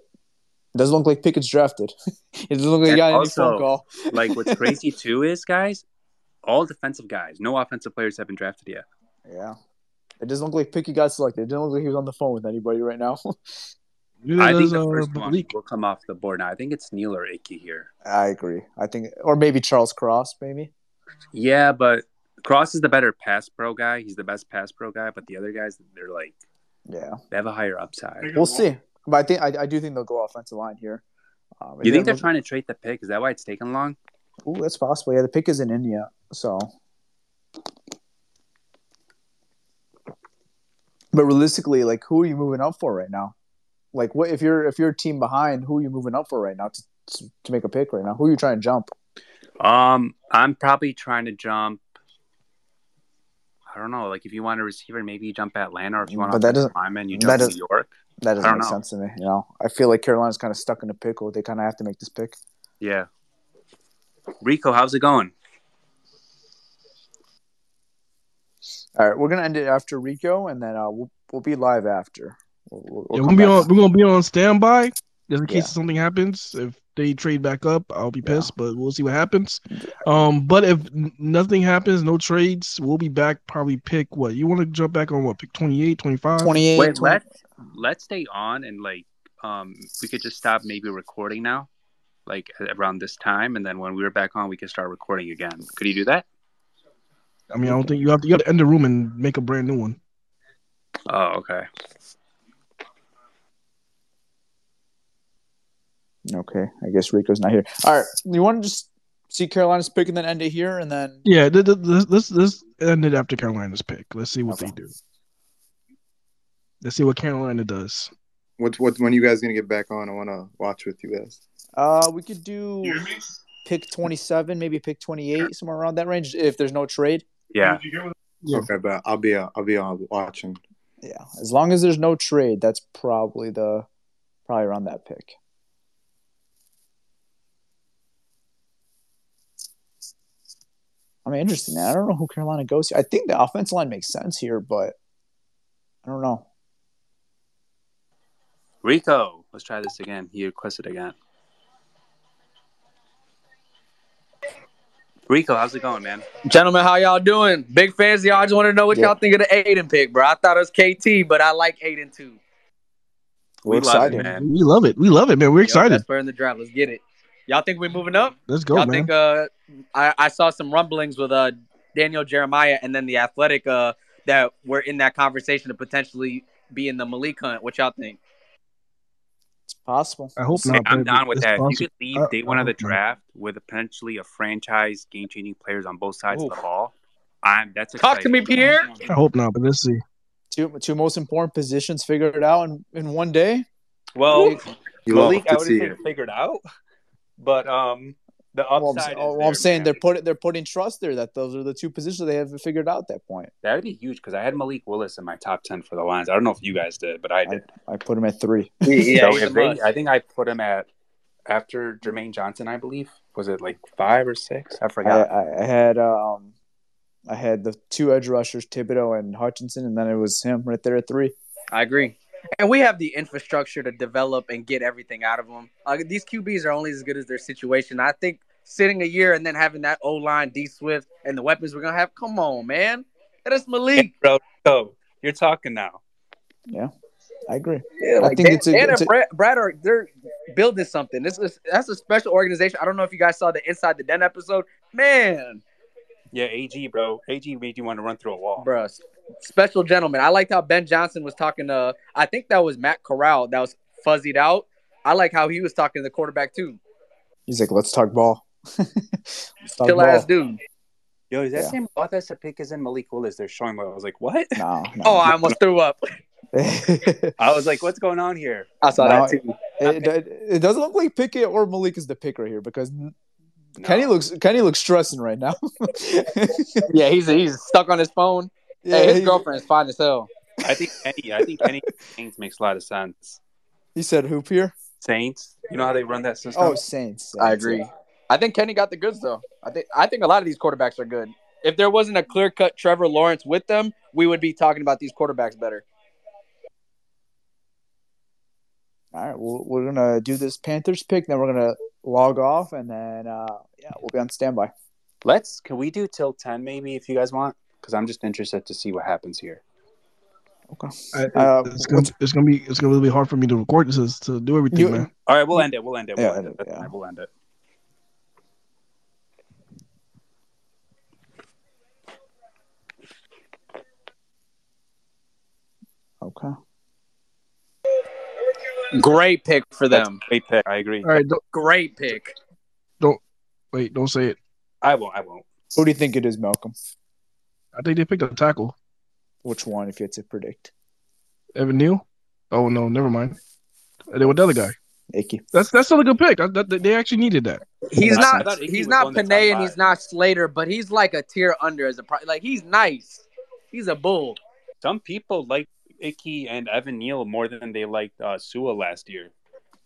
Doesn't look like Pickett's drafted. <laughs> it doesn't look like he And got any phone call. <laughs> <laughs> like what's crazy too is guys, all defensive guys, no offensive players have been drafted yet. Yeah. It doesn't look like Pickett got selected. It doesn't look like he was on the phone with anybody right now. Neither I think does, the uh, first one Malik. will come off the board now. I think it's Neal or Icky here. I agree. I think, or maybe Charles Cross, maybe. Yeah, but Cross is the better pass pro guy. He's the best pass pro guy, but the other guys, they're like Yeah. they have a higher upside. We'll see. But I think I, I do think they'll go offensive line here. Um, You think they're they're trying to trade the pick? Is that why it's taking long? Ooh, that's possible. Yeah, the pick is in India, so. But realistically, like, who are you moving up for right now? Like, what if you're if you're a team behind? Who are you moving up for right now to to, to make a pick right now? Who are you trying to jump? Um, I'm probably trying to jump. I don't know. Like if you want a receiver, maybe you jump at Atlanta, or if you want But a that doesn't- lineman, you that jump to New York. That doesn't make know. sense to me. You know, I feel like Carolina's kind of stuck in a pickle. They kind of have to make this pick. Yeah. Rico, how's it going? All right, we're gonna end it after Rico, and then uh, we'll we'll be live after. We'll, we'll- we'll Yeah, come we're gonna be on. We're gonna be on standby just in case Yeah. something happens. If they trade back up, I'll be Yeah. pissed, but we'll see what happens. Um, but if nothing happens, no trades, we'll be back. Probably pick what you want to jump back on. What pick 28, 25? 28. Wait, 20 let's let's stay on and like um we could just stop maybe recording now, like around this time, and then when we're back on, we can start recording again. Could you do that? I mean, I don't think you have to. You got to end the room and make a brand new one. Oh, okay. Okay, I guess Rico's not here. All right, you want to just see Carolina's pick and then end it here, and then Yeah, th- th- let's let's let's end it after Carolina's pick. Let's see what Okay. they do. Let's see what Carolina does. What what when you guys gonna get back on? I want to watch with you guys. uh, we could do pick twenty-seven, maybe pick twenty-eight, somewhere around that range, if there's no trade. Yeah. Yeah. Okay, but I'll be uh, I'll be on watching. Yeah, as long as there's no trade, that's probably the probably around that pick. I mean, interesting. Man. I don't know who Carolina goes to. I think the offensive line makes sense here, but I don't know. Rico, let's try this again. He requested again. Rico, how's it going, man? Gentlemen, how y'all doing? Big fans of y'all. I just want to know what Yeah. y'all think of the Aidan pick, bro. I thought it was KT, but I like Aidan too. We're we love it, excited. man. We love it. We love it, man. We're Yo, excited. Best player in the draft. Let's get it. Y'all think we're moving up? Let's go, y'all man. think uh I, I saw some rumblings with uh Daniel Jeremiah and then the athletic uh that were in that conversation to potentially be in the Malik hunt. What y'all think? It's possible. I hope Hey, not. I'm but down with it's that. If you possible. could leave I- day one of the hope not. draft with potentially a franchise game changing players on both sides of the ball, I'm that's Talk to me. Pierre. I hope not, but let's see. Two two most important positions figured out in, in one day. Well, You love Malik, I to would see say it. figured out, but um, the Well, I'm, upside. is oh, well, there, I'm saying man. they're putting they're putting trust there that those are the two positions they haven't figured out at that point. that would be huge because I had Malik Willis in my top ten for the Lions. I don't know if you guys did, but I I, did. I put him at three. <laughs> Yeah, so if they. I think I put him at after Jermaine Johnson. I believe was it like five or six? I I, forgot. I, I had um I had the two edge rushers, Thibodeaux and Hutchinson, and then it was him right there at three. I agree. And we have the infrastructure to develop and get everything out of them. Uh, these QBs are only as good as their situation. I think sitting a year and then having that O line, D Swift, and the weapons we're gonna have. Come on, man. That's Malik. bro, so you're talking now. Yeah, I agree. Yeah, I think Dan, it's a- Dan it's and Brad, Brad are they're building something. This is that's a special organization. I don't know if you guys saw the Inside the Den episode. Man, Yeah, AG, bro. AG made you want to run through a wall. bruh, special gentleman. I liked how Ben Johnson was talking to. I think that was Matt Corral that was fuzzied out. I like how he was talking to the quarterback too. He's like, let's talk ball. <laughs> let's talk Chill ball. ass dude. Yo, is that Yeah. same offensive pick as in Malik Willis? They're showing what I was like, what? No, no. <laughs> Oh, I almost threw up. <laughs> I was like, what's going on here? I saw No, that too. it, it, it doesn't look like Pickett or Malik is the pick right here because Kenny looks Kenny looks stressing right now. Yeah, he's he's stuck on his phone. Yeah, hey, his he, girlfriend is fine as hell. I think any, I think any Saints makes a lot of sense. he said hoop here. Saints, you know how they run that system? Oh, Saints. I agree. yeah. I think Kenny got the goods though. I think I think a lot of these quarterbacks are good. If there wasn't a clear cut Trevor Lawrence with them, we would be talking about these quarterbacks better. All right, well, we're gonna do this Panthers pick, then we're gonna log off, and then uh, yeah, we'll be on standby. Let's. Can we do till ten maybe if you guys want? Because I'm just interested to see what happens here. Okay. I, Uh, it's gonna it's gonna be it's gonna be hard for me to record this is to do everything, You- man. All right, we'll end it. We'll end it. We'll Yeah, end it. Yeah. fine. We'll end it. Okay. Great pick for them. a great pick. I agree. All right, great pick. don't, wait, don't say it. I won't. I won't. Who do you think it is, Malcolm? I think they picked a tackle. Which one, if you had to predict? Evan Neal. Oh no, never mind. They then with the other guy. Icky. That's that's still a good pick. That, that- they actually needed that. He's I not thought he's not Penei and he's not Slater, but he's like a tier under as a pro- like he's nice. He's a bull. Some people like Icky and Evan Neal more than they liked uh, Sua last year.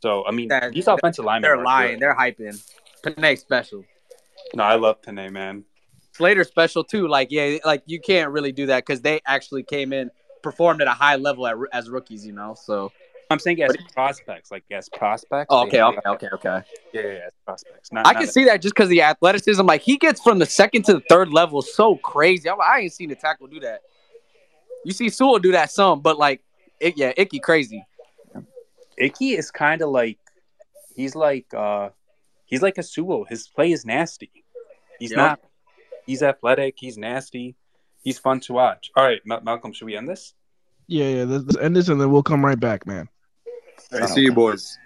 So I mean, That- these offensive linemen. They're are lying. good. They're hyping. Penei special. No, I love Penei, man. Slater special too. Like yeah, like you can't really do that because they actually came in performed at a high level at, as rookies. You know, so I'm saying as prospects, like as prospects. oh, they- okay, okay, okay, okay. Yeah, yeah, as prospects. Not, I not can see that just because the athleticism. Like he gets from the second to the third level so crazy. I'm, I ain't seen a tackle do that. You see Sewell do that some, but like, it, yeah, Icky crazy. Icky is kind of like he's like uh he's like a Sewell. His play is nasty. He's Yep. not. He's athletic. He's nasty. He's fun to watch. All right, Ma- Malcolm, should we end this? Yeah, yeah. Let's let's end this and then we'll come right back, man. I see you boys.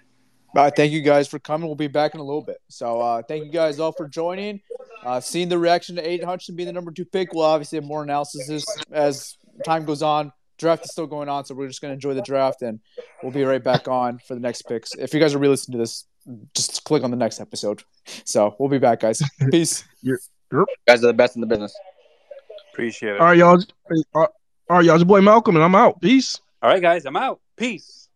All right, thank you guys for coming. We'll be back in a little bit. So uh, thank you guys all for joining. Uh, seeing the reaction to Aidan Hutchinson being the number two pick. We'll obviously have more analysis as, as time goes on. Draft is still going on, so we're just going to enjoy the draft, and we'll be right back on for the next picks. If you guys are re-listening to this, just click on the next episode. So we'll be back, guys. Peace. You guys are the best in the business. Appreciate it. All right, y'all. All right, y'all. It's your boy Malcolm, and I'm out. Peace. All right, guys, I'm out. Peace.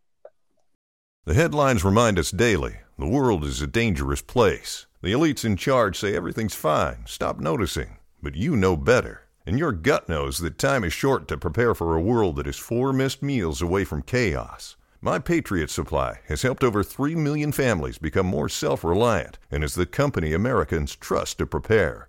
The headlines remind us daily the world is a dangerous place. The elites in charge say everything's fine, stop noticing. But you know better. And your gut knows that time is short to prepare for a world that is four missed meals away from chaos. My Patriot Supply has helped over 3 million families become more self reliant and is the company Americans trust to prepare.